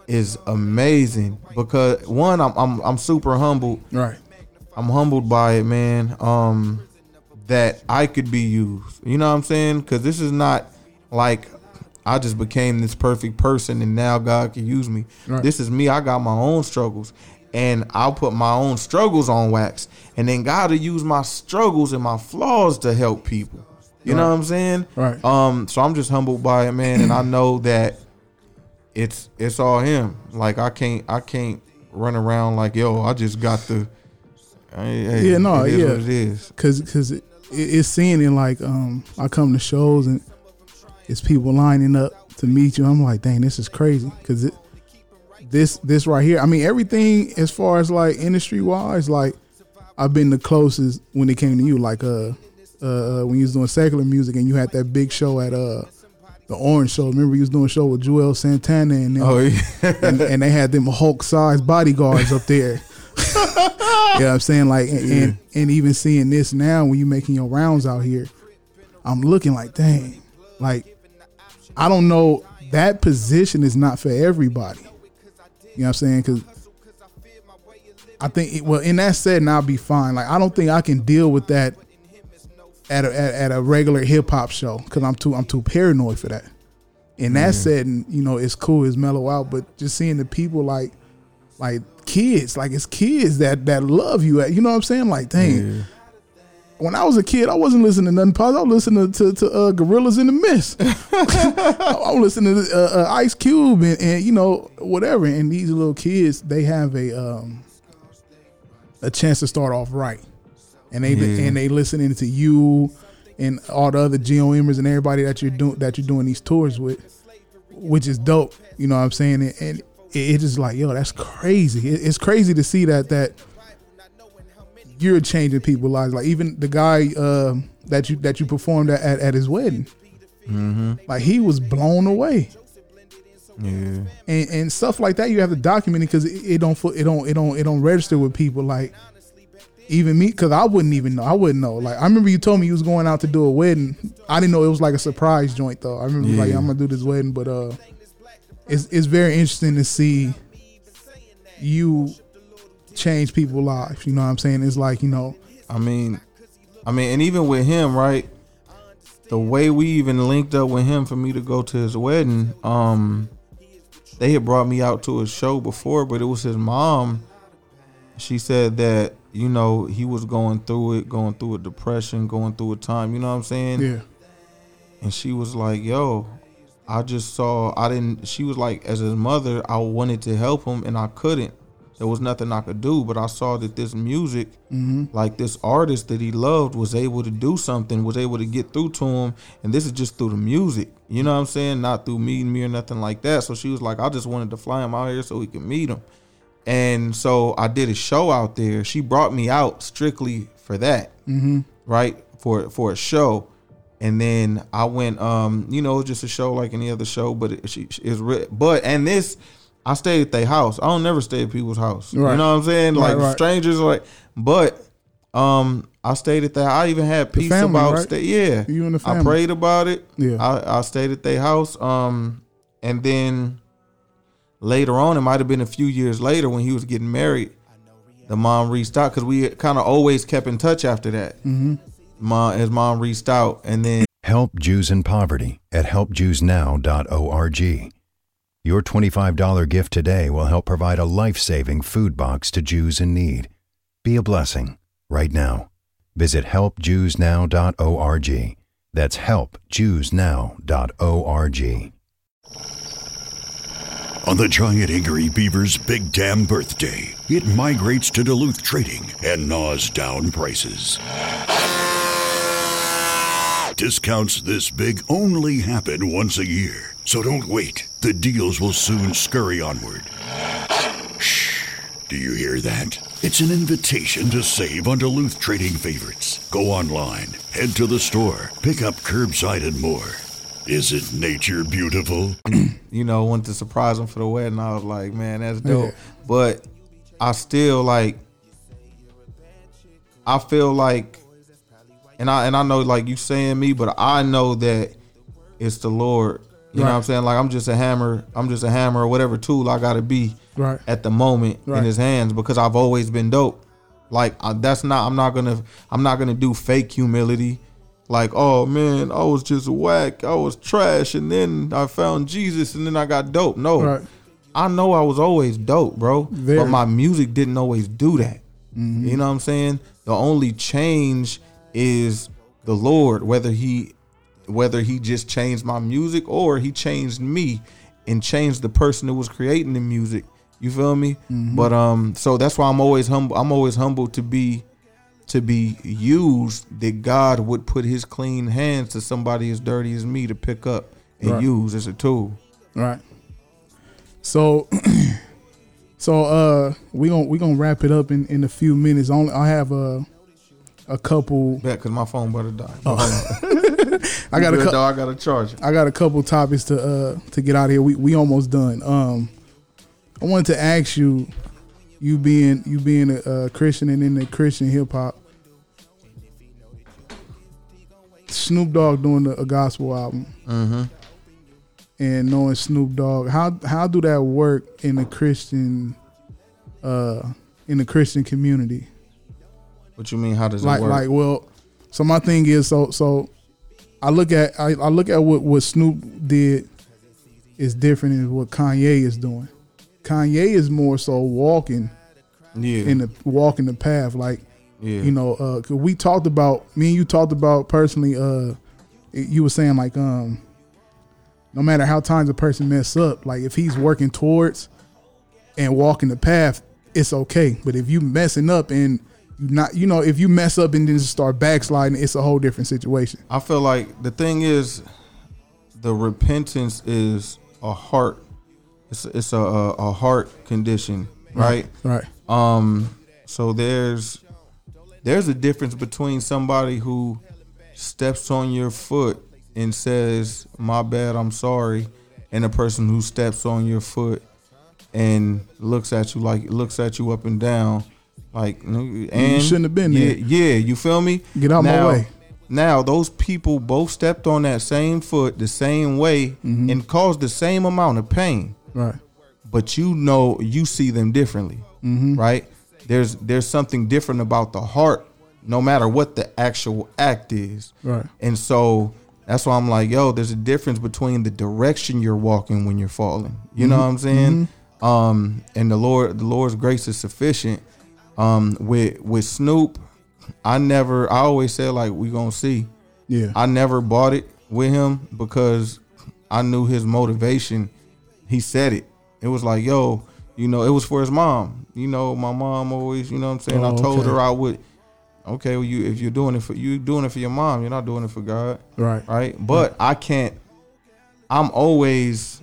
is amazing because one, I'm I'm I'm super humbled. Right. I'm humbled by it, man. Um, that I could be used. You know what I'm saying? Because this is not like I just became this perfect person and now God can use me. Right. This is me. I got my own struggles, and I'll put my own struggles on wax, and then God will use my struggles and my flaws to help people. You know what I'm saying? Right. Um. So I'm just humbled by it, man, and I know that it's it's all Him. Like I can't I can't run around like yo. I just got the. Hey, yeah, no, it is yeah, what it is. Cause, cause it, it's seeing it like um, I come to shows and it's people lining up to meet you. I'm like, dang, this is crazy. Cause it, this, this right here. I mean, everything as far as like industry wise, like I've been the closest when it came to you. Like uh, uh, when you was doing secular music and you had that big show at uh. The Orange Show. Remember, you was doing a show with Juelz Santana and them, Oh, yeah. and, and they had them Hulk sized bodyguards up there. you know I'm saying? Like, and, and and even seeing this now when you making your rounds out here, I'm looking like, dang, like I don't know. That position is not for everybody. You know what I'm saying? Because I think, it, well, in that setting, I'll be fine. Like, I don't think I can deal with that at a, at, at a regular hip hop show because I'm too I'm too paranoid for that. In that mm. setting, you know, it's cool, it's mellow out, but just seeing the people like like kids, like it's kids that that love you. At, you know what I'm saying? Like, dang. When I was a kid, I wasn't listening to nothing positive. I was listening to, to uh, Gorillas in the Mist. I was listening to uh, uh, Ice Cube and, and you know whatever. And these little kids, they have a um, a chance to start off right, and they Yeah. and they listening to you and all the other GOMers and everybody that you're doing that you're doing these tours with, which is dope. You know what I'm saying? And, and it, it's just like, yo, that's crazy. It, it's crazy to see that that you're changing people's lives. Like even the guy uh, that you that you performed at, at, at his wedding, Mm-hmm. like he was blown away. Yeah. and, and stuff like that you have to document it because it, it don't it don't it don't it don't register with people like even me because I wouldn't even know I wouldn't know like I remember you told me you was going out to do a wedding I didn't know it was like a surprise joint though I remember was like Yeah. I'm gonna do this wedding but uh it's it's very interesting to see you change people's lives you know what I'm saying it's like you know I mean, I mean, and even with him, right? The way we even linked up with him for me to go to his wedding, um, they had brought me out to a show before, but it was his mom. She said that you know he was going through it, going through a depression, going through a time. You know what I'm saying? yeah And she was like, "Yo, I just saw. I didn't." She was like, as his mother, I wanted to help him and I couldn't. There was nothing I could do. But I saw that this music, Mhm. like this artist that he loved, was able to do something, was able to get through to him, and this is just through the music. You know what I'm saying? Not through meeting me or nothing like that. So she was like, I just wanted to fly him out here so we could meet him. And so I did a show out there. She brought me out strictly for that Mm-hmm. right for for a show and then i went um you know just a show like any other show but it, she is re- but and this i stayed at their house i don't never stay at people's house Right. you know what i'm saying like right. strangers like but um i stayed at that i even had peace family, about right? stay yeah You and the family. i prayed about it Yeah. i i stayed at their house um and then later on it might have been a few years later when he was getting married the mom reached out because we kind of always kept in touch after that Mm-hmm. mom his mom reached out and then Help Jews in Poverty at helpjewsnow.org. Your $25 gift today will help provide a life saving food box to Jews in need. Be a blessing right now. Visit helpjewsnow.org. That's helpjewsnow.org. On the giant angry beaver's big damn birthday, it migrates to Duluth Trading and gnaws down prices. Discounts this big only happen once a year, so don't wait. The deals will soon scurry onward. Shh. Do you hear that? It's an invitation to save on Duluth Trading favorites. Go online, head to the store, pick up curbside and more. Isn't nature beautiful? you know went to surprise him for the wedding i was like man that's dope but i still like i feel like and i and i know like you saying me but i know that it's the lord you know what i'm saying like i'm just a hammer i'm just a hammer or whatever tool i gotta be Right. at the moment Right. in his hands because i've always been dope like I, that's not i'm not gonna i'm not gonna do fake humility like oh man i was just whack i was trash and then i found jesus and then i got dope no Right. i know i was always dope bro Very. but my music didn't always do that Mhm. you know what i'm saying the only change is the lord whether he whether he just changed my music or he changed me and changed the person that was creating the music you feel me Mhm. but um so that's why i'm always humble i'm always humbled to be to be used that god would put his clean hands to somebody as dirty as me to pick up and Right. use as a tool Right. So, so uh, we gonna we gonna wrap it up in, in a few minutes. Only I have a a couple. Yeah, cause my phone better die. Oh. I got a couple. I got to charge. I got a couple topics to uh to get out of here. We we almost done. Um, I wanted to ask you, you being you being a, a Christian and in the Christian hip hop, Snoop Dogg doing a, a gospel album, Mm-hmm. and knowing Snoop Dogg, how how do that work in the Christian, uh, in the Christian community? What you mean? How does like it work? like well so my thing is so so i look at i, I look at what what snoop did is different than what kanye is doing kanye is more so walking Yeah. in the walking the path like Yeah. you know uh 'cause we talked about me and you talked about personally uh you were saying like um no matter how times a person mess up like if he's working towards and walking the path it's okay but if you messing up and not you know if you mess up and then start backsliding it's a whole different situation I feel like the thing is, the repentance is a heart. It's it's a a, a heart condition, right? Right, Um. So there's there's a difference between somebody who steps on your foot and says, "My bad, I'm sorry," and a person who steps on your foot and looks at you like looks at you up and down, like and you shouldn't have been yeah, there. Yeah, you feel me? Get out my way. Now those people both stepped on that same foot the same way and caused the same amount of pain. Right. But you know you see them differently. Mhm. Right? There's there's something different about the heart, no matter what the actual act is. Right. And so that's why I'm like, yo, there's a difference between the direction you're walking when you're falling. You know Mhm. what I'm saying? Um, and the Lord, the Lord's grace is sufficient. Um, with with Snoop, I never, I always say like we gonna see. Yeah. I never bought it with him because I knew his motivation. He said it. It was like, yo, You know, it was for his mom. You know, my mom always, you know what I'm saying? Oh, I told okay. her I would okay, well you if you're doing it for you doing it for your mom, you're not doing it for God. Right. Right? But I can't I'm always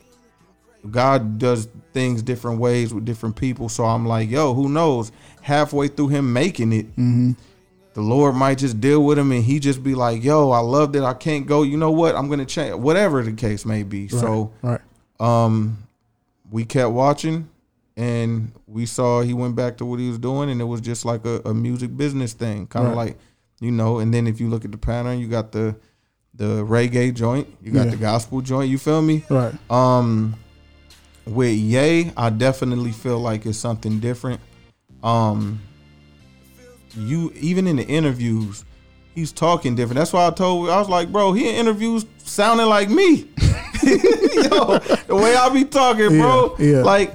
God does things different ways with different people. So I'm like, yo, who knows? Halfway through him making it, Mm-hmm. the Lord might just deal with him and he just be like, yo, I loved it. I can't go. You know what? I'm gonna change whatever the case may be. So right. um we kept watching and we saw he went back to what he was doing and it was just like a, a music business thing. Kind of Right. like, you know, and then if you look at the pattern, you got the the reggae joint, you got Yeah. the gospel joint, you feel me? Right. Um with Ye, I definitely feel like it's something different. Um you even in the interviews, he's talking different. That's why I told I was like, bro, he in interviews sounding like me. yo, the way I be talking, bro. Yeah, yeah. Like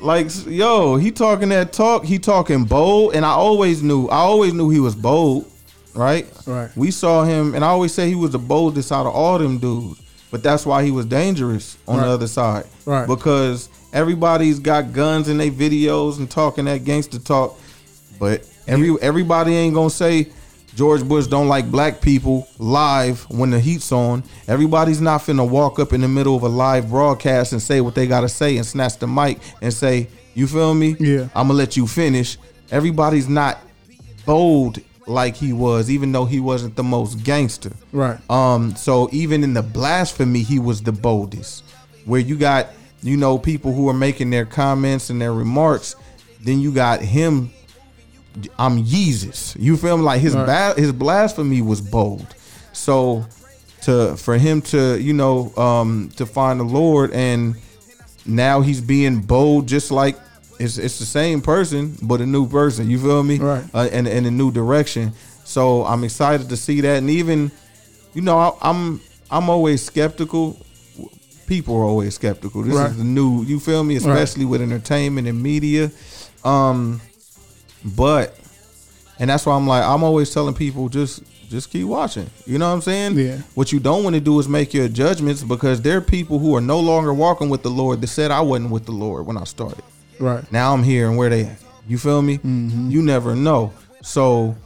like yo, he talking that talk, he talking bold, and I always knew, I always knew he was bold, right? Right. We saw him, and I always say he was the boldest out of all them dudes. But that's why he was dangerous on Right. the other side. Right. Because everybody's got guns in their videos and talking that gangster talk. But every everybody ain't gonna say George Bush don't like black people live when the heat's on. Everybody's not finna walk up in the middle of a live broadcast and say what they gotta say and snatch the mic and say, You feel me? Yeah. I'm gonna let you finish. Everybody's not bold like he was, even though he wasn't the most gangster. Right. Um, so even in the blasphemy, he was the boldest. Where you got, you know, people who are making their comments and their remarks, then you got him. I'm Jesus. You feel me? Like his Right. ba- his blasphemy was bold. So to for him to you know um to find the Lord and now he's being bold just like it's it's the same person but a new person. You feel me? Right. Uh, and in a new direction. So I'm excited to see that, and even you know I, I'm I'm always skeptical. People are always skeptical. This Right. is the new. You feel me? Right. Especially with entertainment and media. Um, but and that's why I'm like I'm always telling people just just keep watching. You know what I'm saying? Yeah. What you don't want to do is make your judgments because there are people who are no longer walking with the Lord that said I wasn't with the Lord when I started. Right. Now I'm here and where they at. You feel me? You never know. So,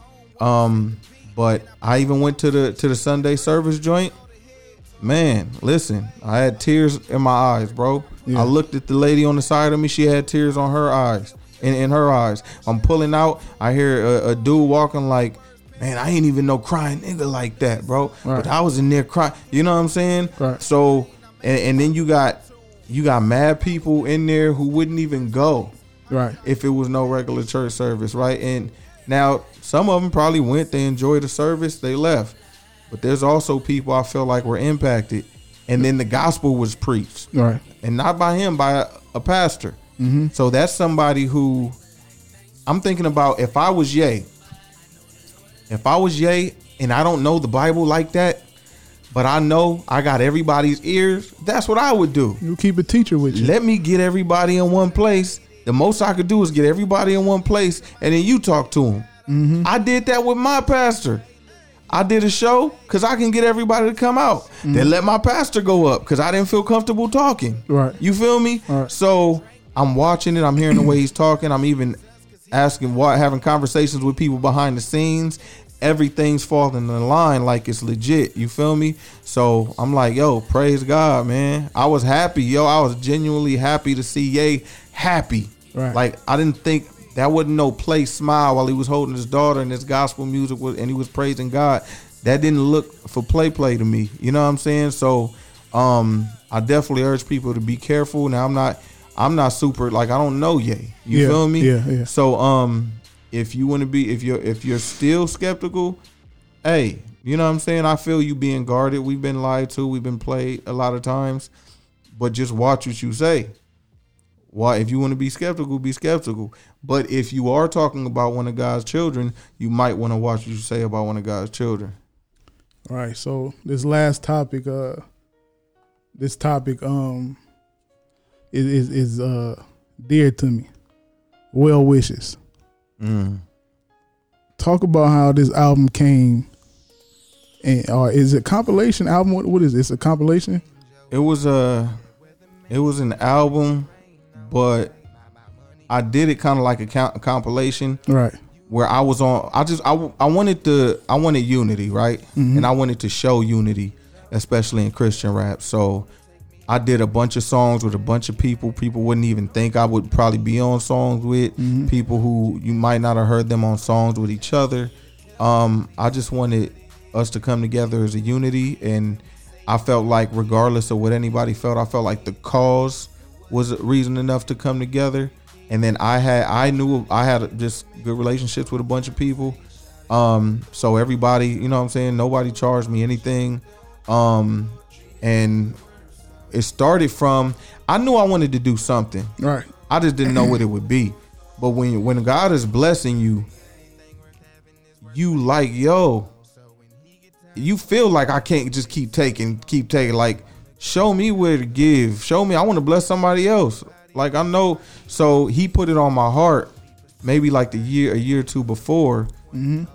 um, but I even went to the to the Sunday service joint. Man, listen, I had tears in my eyes, bro. Yeah. I looked at the lady on the side of me. She had tears on her eyes, in, in her eyes. I'm pulling out. I hear a, a dude walking like, man, I ain't even no crying nigga like that, bro. Right. But I was in there crying. You know what I'm saying? Right. So, and, and then you got you got mad people in there who wouldn't even go Right. if it was no regular church service, right? And now some of them probably went, they enjoyed the service, they left. But there's also people I feel like were impacted, and then the gospel was preached, Right. and not by him, by a, a pastor. Mm-hmm. So that's somebody who I'm thinking about. If I was Ye, if I was Ye, and I don't know the Bible like that, but I know I got everybody's ears, that's what I would do. You keep a teacher with you. Let me get everybody in one place. The most I could do is get everybody in one place, and then you talk to them. Mm-hmm. I did that with my pastor. I did a show because I can get everybody to come out. They let my pastor go up because I didn't feel comfortable talking. Mm-hmm. Right. You feel me? Right. So I'm watching it. I'm hearing the way he's talking. I'm even asking what, having conversations with people behind the scenes. Everything's falling in line like it's legit. You feel me? So I'm like, yo, praise God, man. I was happy, yo. I was genuinely happy to see Ye happy. Right. Like I didn't think that wasn't no play smile while he was holding his daughter and his gospel music was and he was praising God. That didn't look for play play to me. You know what I'm saying? So um I definitely urge people to be careful. Now I'm not I'm not super like I don't know Ye. You Yeah, feel me? yeah, yeah. So um if you want to be if you're if you're still skeptical, hey, you know what I'm saying? I feel you being guarded. We've been lied to, we've been played a lot of times. But just watch what you say. Why if you want to be skeptical, be skeptical. But if you are talking about one of God's children, you might want to watch what you say about one of God's children. All right. So this last topic, uh, this topic, um, is is, is uh dear to me. Well wishes. Mm. Talk about how this album came, and or is it compilation album? What, what is it? It's a compilation. It was a it was an album, but I did it kind of like a, a compilation, Right. Where I was on, I just I, I wanted to I wanted unity, right? Mhm. And I wanted to show unity, especially in Christian rap. So I did a bunch of songs with a bunch of people. People wouldn't even think I would probably be on songs with Mhm. people who you might not have heard them on songs with each other. Um, I just wanted us to come together as a unity, and I felt like regardless of what anybody felt, I felt like the cause was a reason enough to come together. And then I had I knew I had just good relationships with a bunch of people. Um, so everybody, you know what I'm saying, nobody charged me anything. Um, and it started from I knew I wanted to do something. Right. I just didn't know what it would be. But when when God is blessing you, you like, yo, you feel like I can't just keep taking, keep taking. Like, show me where to give. Show me I want to bless somebody else. Like I know. So he put it on my heart, maybe like the year, a year or two before, Mhm.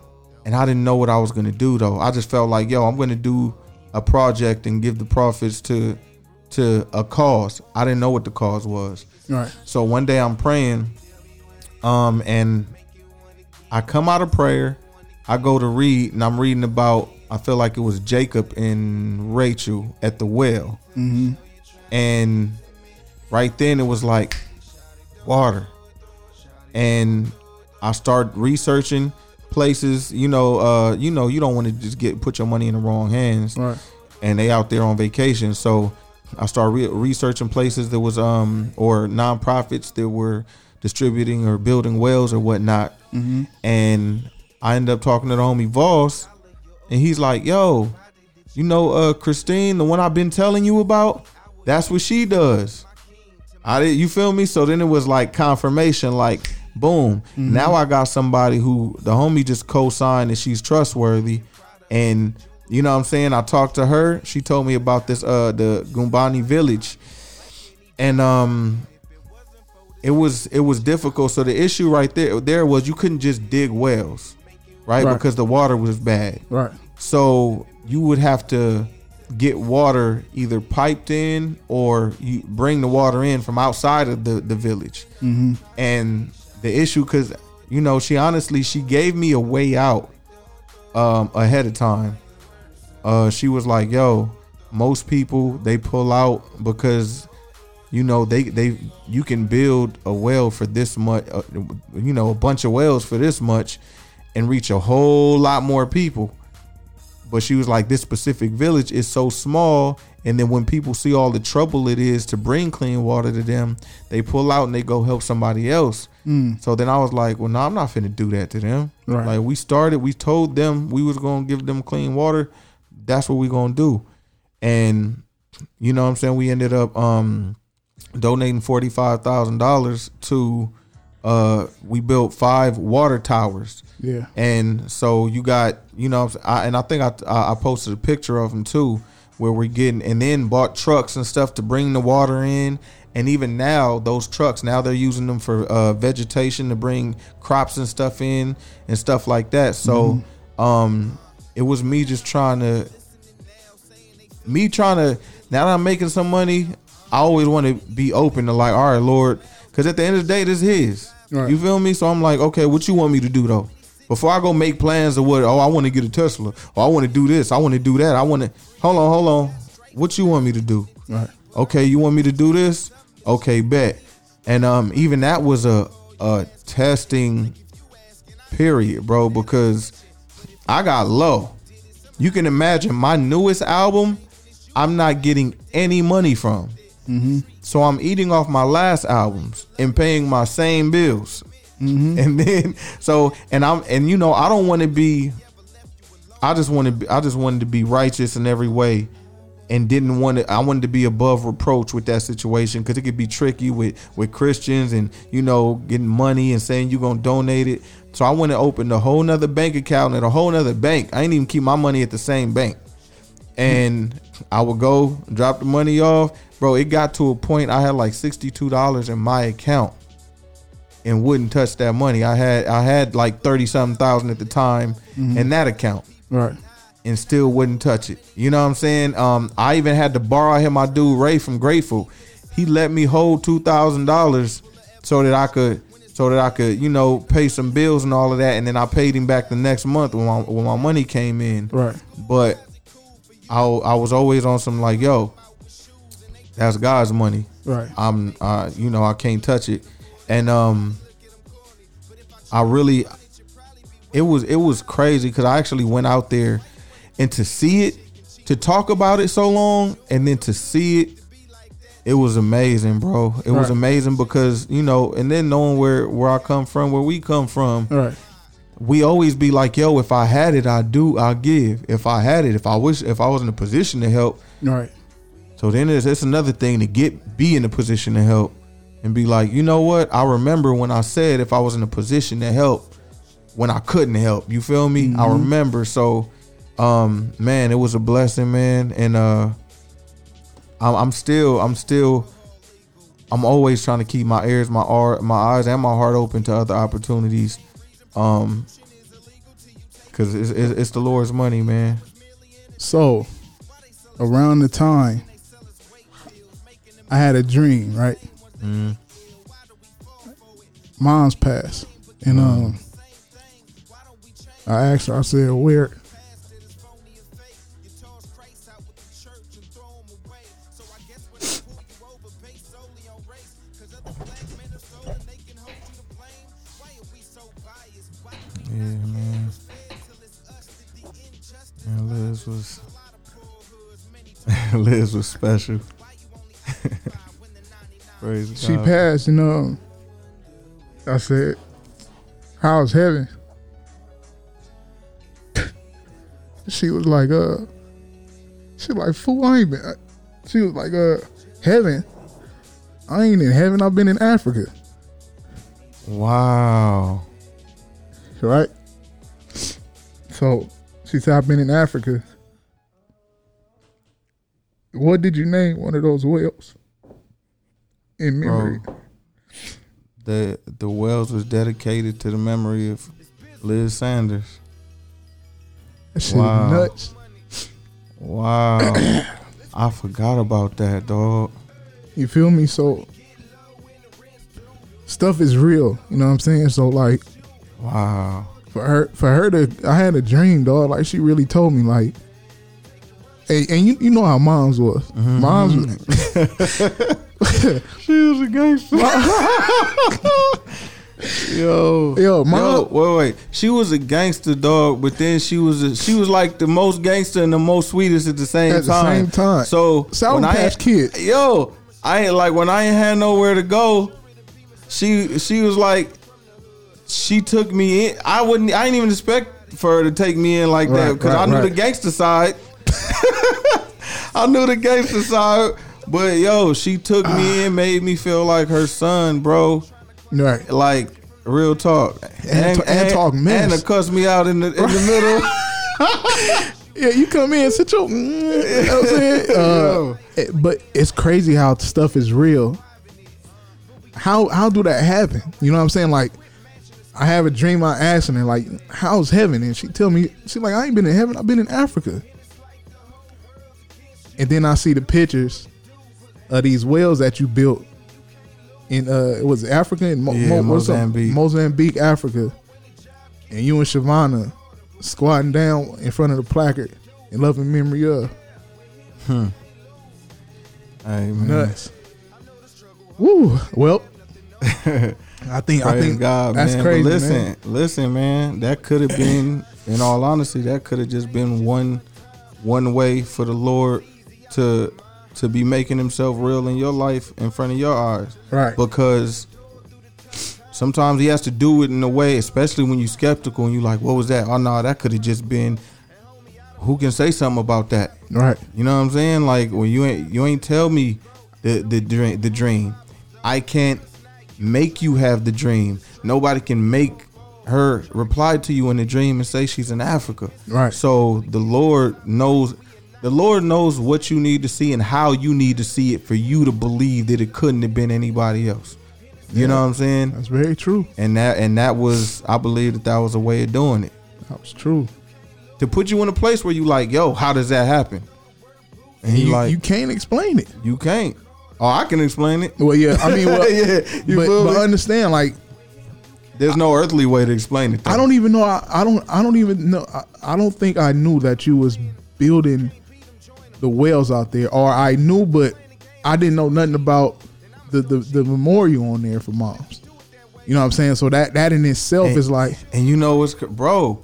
and I didn't know what I was gonna do though. I just felt like, yo, I'm gonna do a project and give the profits to to a cause. I didn't know what the cause was. Right. So one day I'm praying, um, and I come out of prayer. I go to read, and I'm reading about. I feel like it was Jacob and Rachel at the well, Mhm. and right then it was like water, and I start researching places. You know, uh, you know, you don't want to just get put your money in the wrong hands, Right. and they out there on vacation. So I started re- researching places that was um or nonprofits that were distributing or building wells or whatnot. Mhm. And I ended up talking to the homie Voss, and he's like, "Yo, you know, uh, Christine, the one I've been telling you about, that's what she does." I did. You feel me? So then it was like confirmation, like boom. Mhm. Now I got somebody who the homie just co-signed and she's trustworthy, and you know what I'm saying. I talked to her. She told me about this uh the Gumbani village, and um, it was it was difficult. So the issue right there there was you couldn't just dig wells, right? Right. Because the water was bad. Right. So you would have to get water either piped in or you bring the water in from outside of the, the village. Mhm. And the issue, because, you know, she honestly, she gave me a way out um, ahead of time. Uh, she was like, yo, most people, they pull out because you know they they you can build a well for this much uh, you know a bunch of wells for this much and reach a whole lot more people but she was like this specific village is so small and then when people see all the trouble it is to bring clean water to them they pull out and they go help somebody else. Mm. so then i was like well no i'm not finna do that to them. Right. like we started we told them we was gonna give them clean water. That's what we gonna do. And you know what i'm saying? We ended up um donating $45000 to uh we built five water towers Yeah. and so you got, you know, I, and I think I, I posted a picture of them too, where we're getting, and then bought trucks and stuff to bring the water in. And even now, those trucks now they're using them for uh, vegetation to bring crops and stuff in and stuff like that. So, um, it was me just trying to, me trying to. Now that I'm making some money, I always want to be open to like, all right, Lord, because at the end of the day, this is His. Right. You feel me? So I'm like, okay, what you want me to do though? Before I go make plans of what, oh, I want to get a Tesla, or I want to do this, I want to do that, I want to. Hold on, hold on. What you want me to do? Right. Okay, you want me to do this? Okay, bet. And um, even that was a a testing period, bro, because I got low. You can imagine my newest album, I'm not getting any money from. Mm-hmm. So I'm eating off my last albums and paying my same bills. Mm-hmm. And then so and I'm and you know I don't want to be I just want to be I just wanted to be righteous in every way and didn't want to I wanted to be above reproach with that situation cuz it could be tricky with with Christians and you know getting money and saying you're going to donate it. So I want to open a whole nother bank account at a whole nother bank. I ain't even keep my money at the same bank and I would go drop the money off. Bro, it got to a point I had like $62 in my account and wouldn't touch that money. I had I had like 30 something thousand at the time Mhm. in that account Right. and still wouldn't touch it. You know what I'm saying? Um I even had to borrow him my dude Ray from Grateful. He let me hold $2,000 so that I could so that I could you know pay some bills and all of that, and then I paid him back the next month when my when my money came in. Right. But I I was always on some like yo, that's God's money. Right. I'm uh you know I can't touch it, and um I really it was it was crazy because I actually went out there and to see it to talk about it so long and then to see it it was amazing bro it was amazing because you know and then knowing where where i come from where we come from Right. we always be like yo if i had it i do i give if i had it if i wish if i was in a position to help Right. So then it's, it's another thing to get be in a position to help and be like, you know what? I remember when I said if I was in a position to help when I couldn't help. You feel me? I Mhm. remember. So um man, it was a blessing, man. And uh I'm, I'm still I'm still I'm always trying to keep my ears, my art, my eyes and my heart open to other opportunities. Um cuz it's, it's it's the Lord's money, man. So, around the time I had a dream, right? Mm. Mom's passed, and um, I asked her. I said, "Where?" Yeah, man. And Liz was Liz was special. She passed, and um, I said, "How's heaven?" she was like, "Uh," she like, "Fool, I ain't been." She was like, "Uh, heaven? I ain't in heaven. I've been in Africa." Wow. right? So she said, I've been in Africa. What did you name one of those whales? In memory. Bro, the the wells was dedicated to the memory of Liz Sanders. That shit is nuts. Wow. I forgot about that, dog. You feel me? So stuff is real. You know what I'm saying? So like Wow. For her for her to I had a dream, dog. Like she really told me like Hey, and you, you know how moms was. Mm-hmm. Moms She was a gangster. Yo, Yo, mom- Yo, wait, wait. She was a gangster dog, but then she was a, she was like the most gangster and the most sweetest at the same time. At the same time. So Sour when I Patch ain't- Kid. Yo, I ain't like when I ain't had nowhere to go. She she was like, she took me in. I wouldn't. I didn't even expect for her to take me in like that because right, I knew right. the gangster side. I knew the gangster side, but yo, she took me in, made me feel like her son, bro. Right. Like real talk, And ta- and talk mess. and to cuss me out in the in the middle. Yeah, you come in, sit your. Mm, you know I'm saying? Uh, it- but it's crazy how stuff is real. How how do that happen? You know what I'm saying? Like, I have a dream. I asking her like, "How's heaven?" And she tell me, she like, "I ain't been in heaven. I've been in Africa." And then I see the pictures of these wells that you built in uh, it was Africa Mo- Yeah, Mo-? Mozambique. Mozambique, Africa, and you and Shavana squatting down in front of the placard in loving memory of. Hmm. Man. Nuts. Woo. Well, I think I think God, that's man. crazy. But listen, man. listen, man. That could have been, in all honesty, that could have just been one, one way for the Lord to to be making Himself real in your life in front of your eyes. Right. Because sometimes He has to do it in a way, especially when you're skeptical and you're like, what was that? Oh no, that could have just been. Who can say something about that? Right. You know what I'm saying? Like when you ain't you ain't tell me the the dream the dream. I can't make you have the dream. Nobody can make her reply to you in the dream and say she's in Africa. Right. So the Lord knows the Lord knows what you need to see and how you need to see it for you to believe that it couldn't have been anybody else. You Yeah. know what I'm saying? That's very true. And that and that was I believe that that was a way of doing it. That was true. To put you in a place where you like, yo, how does that happen? And you, like, you can't explain it. you can't. Oh, I can explain it. Well, yeah, I mean, well, yeah, you but, but understand, like, There's no earthly way to explain it. though. I don't even know. I, I don't. I don't even know. I, I don't think I knew that you was building the wells out there, or I knew, but I didn't know nothing about the the, the memorial on there for moms. You know what I'm saying? So that that in itself And- is like, And you know what's bro?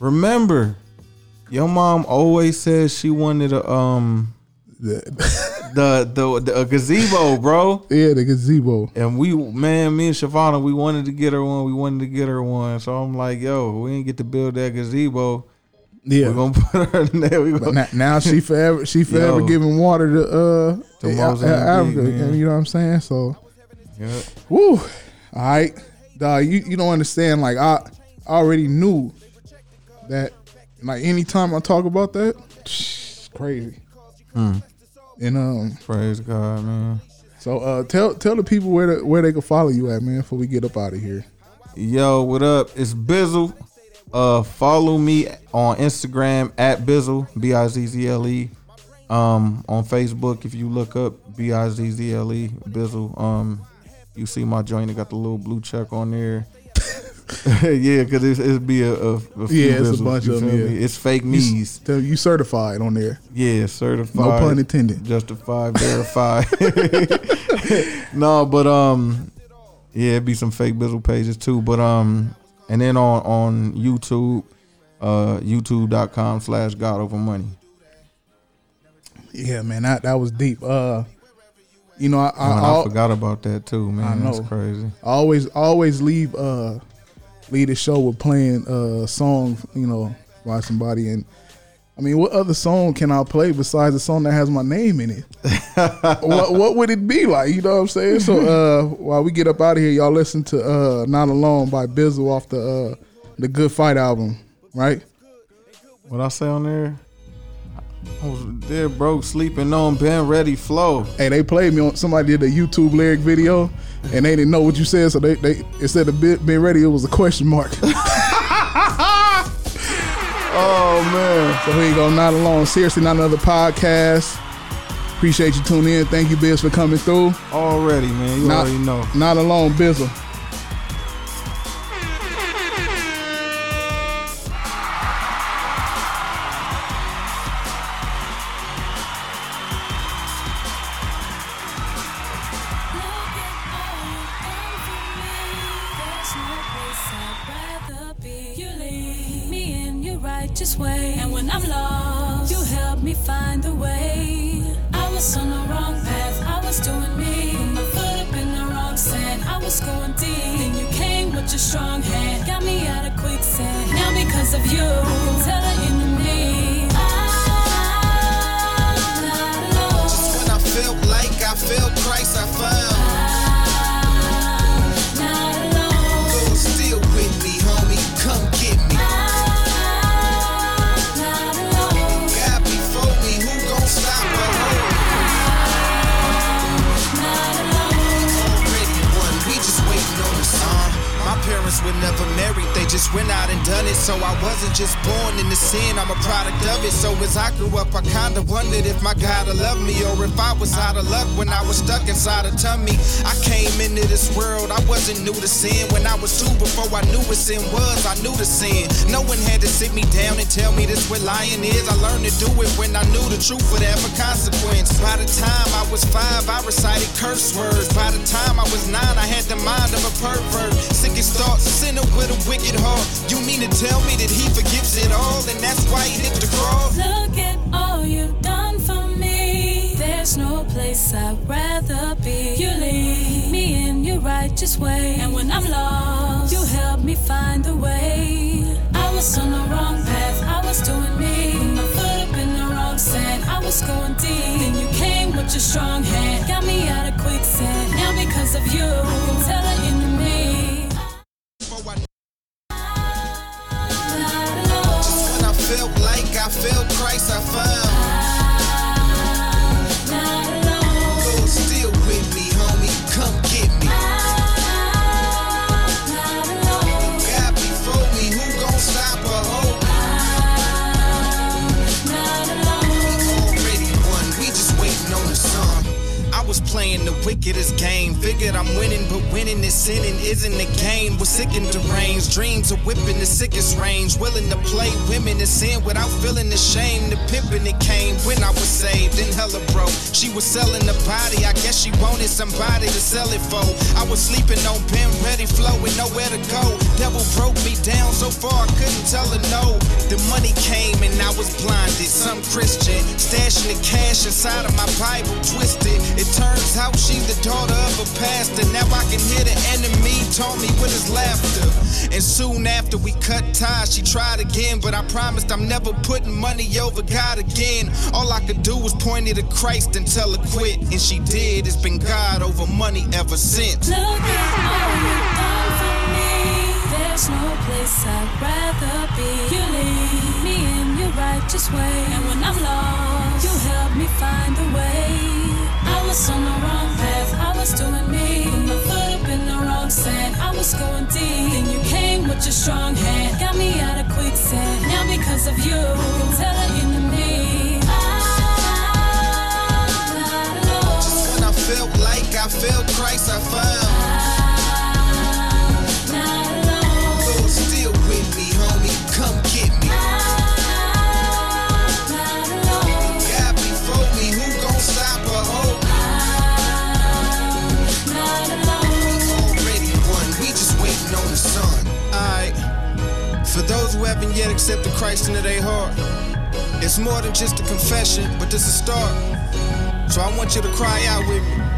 Remember, your mom always says she wanted a um the the the, the a gazebo, bro. Yeah, the gazebo. And we man, me and Shavana, we wanted to get her one. We wanted to get her one. So I'm like, yo, we ain't get to build that gazebo. Yeah. we're gonna put her in there. We but gonna, now, now she forever she forever Yo. giving water to uh To Mozambique, Africa. man. You know what I'm saying? So, Yeah. woo. All right, dog. You you don't understand. Like I already knew that. Like anytime I talk about that, it's crazy. Hmm. And um, praise God, man. So uh, tell tell the people where the, where they can follow you at, man, before we get up out of here. Yo, what up? It's Bizzle. Uh, follow me on Instagram at Bizzle B I Z Z L E. Um, on Facebook, if you look up B I Z Z L E Bizzle, um, you see my joint. It got the little blue check on there. yeah, because it's, it'd be a, a, a few Yeah, it's a bunch of them. Yeah. It's fake You me's. s- You certified on there. Yeah, certified. No pun intended. Justified, verified. no, but um, yeah, it'd be some fake Bizzle pages too. But um, and then on on YouTube, uh, YouTube.com slash God Over Money. Yeah, man, that that was deep. Uh, you know, I I, Man, I, forgot about that too, man. I know. That's crazy. I always always leave uh lead the show with playing a song, you know, by somebody and I mean, what other song can I play besides the song that has my name in it? what what would it be like? You know what I'm saying? So uh while we get up out of here, y'all listen to uh Not Alone by Bizzle off the uh the Good Fight album, right? What I say on there? I was there, broke, sleeping on Ben Ready Flow. Hey, they played me on somebody did a YouTube lyric video and they didn't know what you said, so they they instead of been ready, it was a question mark. oh man. So here you go, not alone. Seriously, not another podcast. Appreciate you tuning in. Thank you, Biz, for coming through. Already, man. You not, already know. Not alone, Bizzle. Whipping the sickest range. Willing to play women in sin without feeling ashamed. The pimping it came when I was saved and hella broke. She was selling the body, I guess she wanted somebody to sell it for. I was sleeping on pen ready flow with nowhere to go. Devil broke me down so far I couldn't tell her no. The money came and I was blinded. Some Christian stashing the cash inside of my Bible twisted. It turns out she's the daughter of a pastor. Now I can hear the enemy taunt me with his laughter. And soon after we cut ties, she tried again, but I promised I'm never putting money over God again. All I could do was point it to Christ and tell her quit, and she did. It's been God over money ever since. Look at all you've done for me. There's no place I'd rather be. You lead me in your righteous way, and when I'm lost, you help me find the way. I was on the wrong path, I was doing me. Sand, I was going deep. Then you came with your strong hand, got me out of quicksand. Now because of you, I can tell the enemy. Just when I felt like I felt Christ, I found. Lord, who haven't yet accepted Christ into their heart, it's more than just a confession, but just a start. So I want you to cry out with me.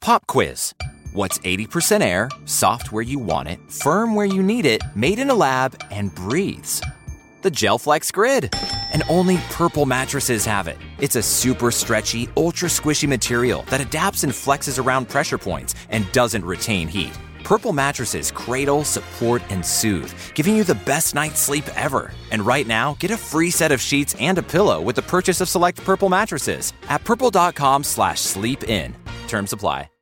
Pop quiz. What's 80% air, soft where you want it, firm where you need it, made in a lab, and breathes? The GelFlex Grid. And only purple mattresses have it. It's a super stretchy, ultra squishy material that adapts and flexes around pressure points and doesn't retain heat. Purple mattresses cradle, support, and soothe, giving you the best night's sleep ever. And right now, get a free set of sheets and a pillow with the purchase of select Purple mattresses at purple.com slash sleep in. Terms apply.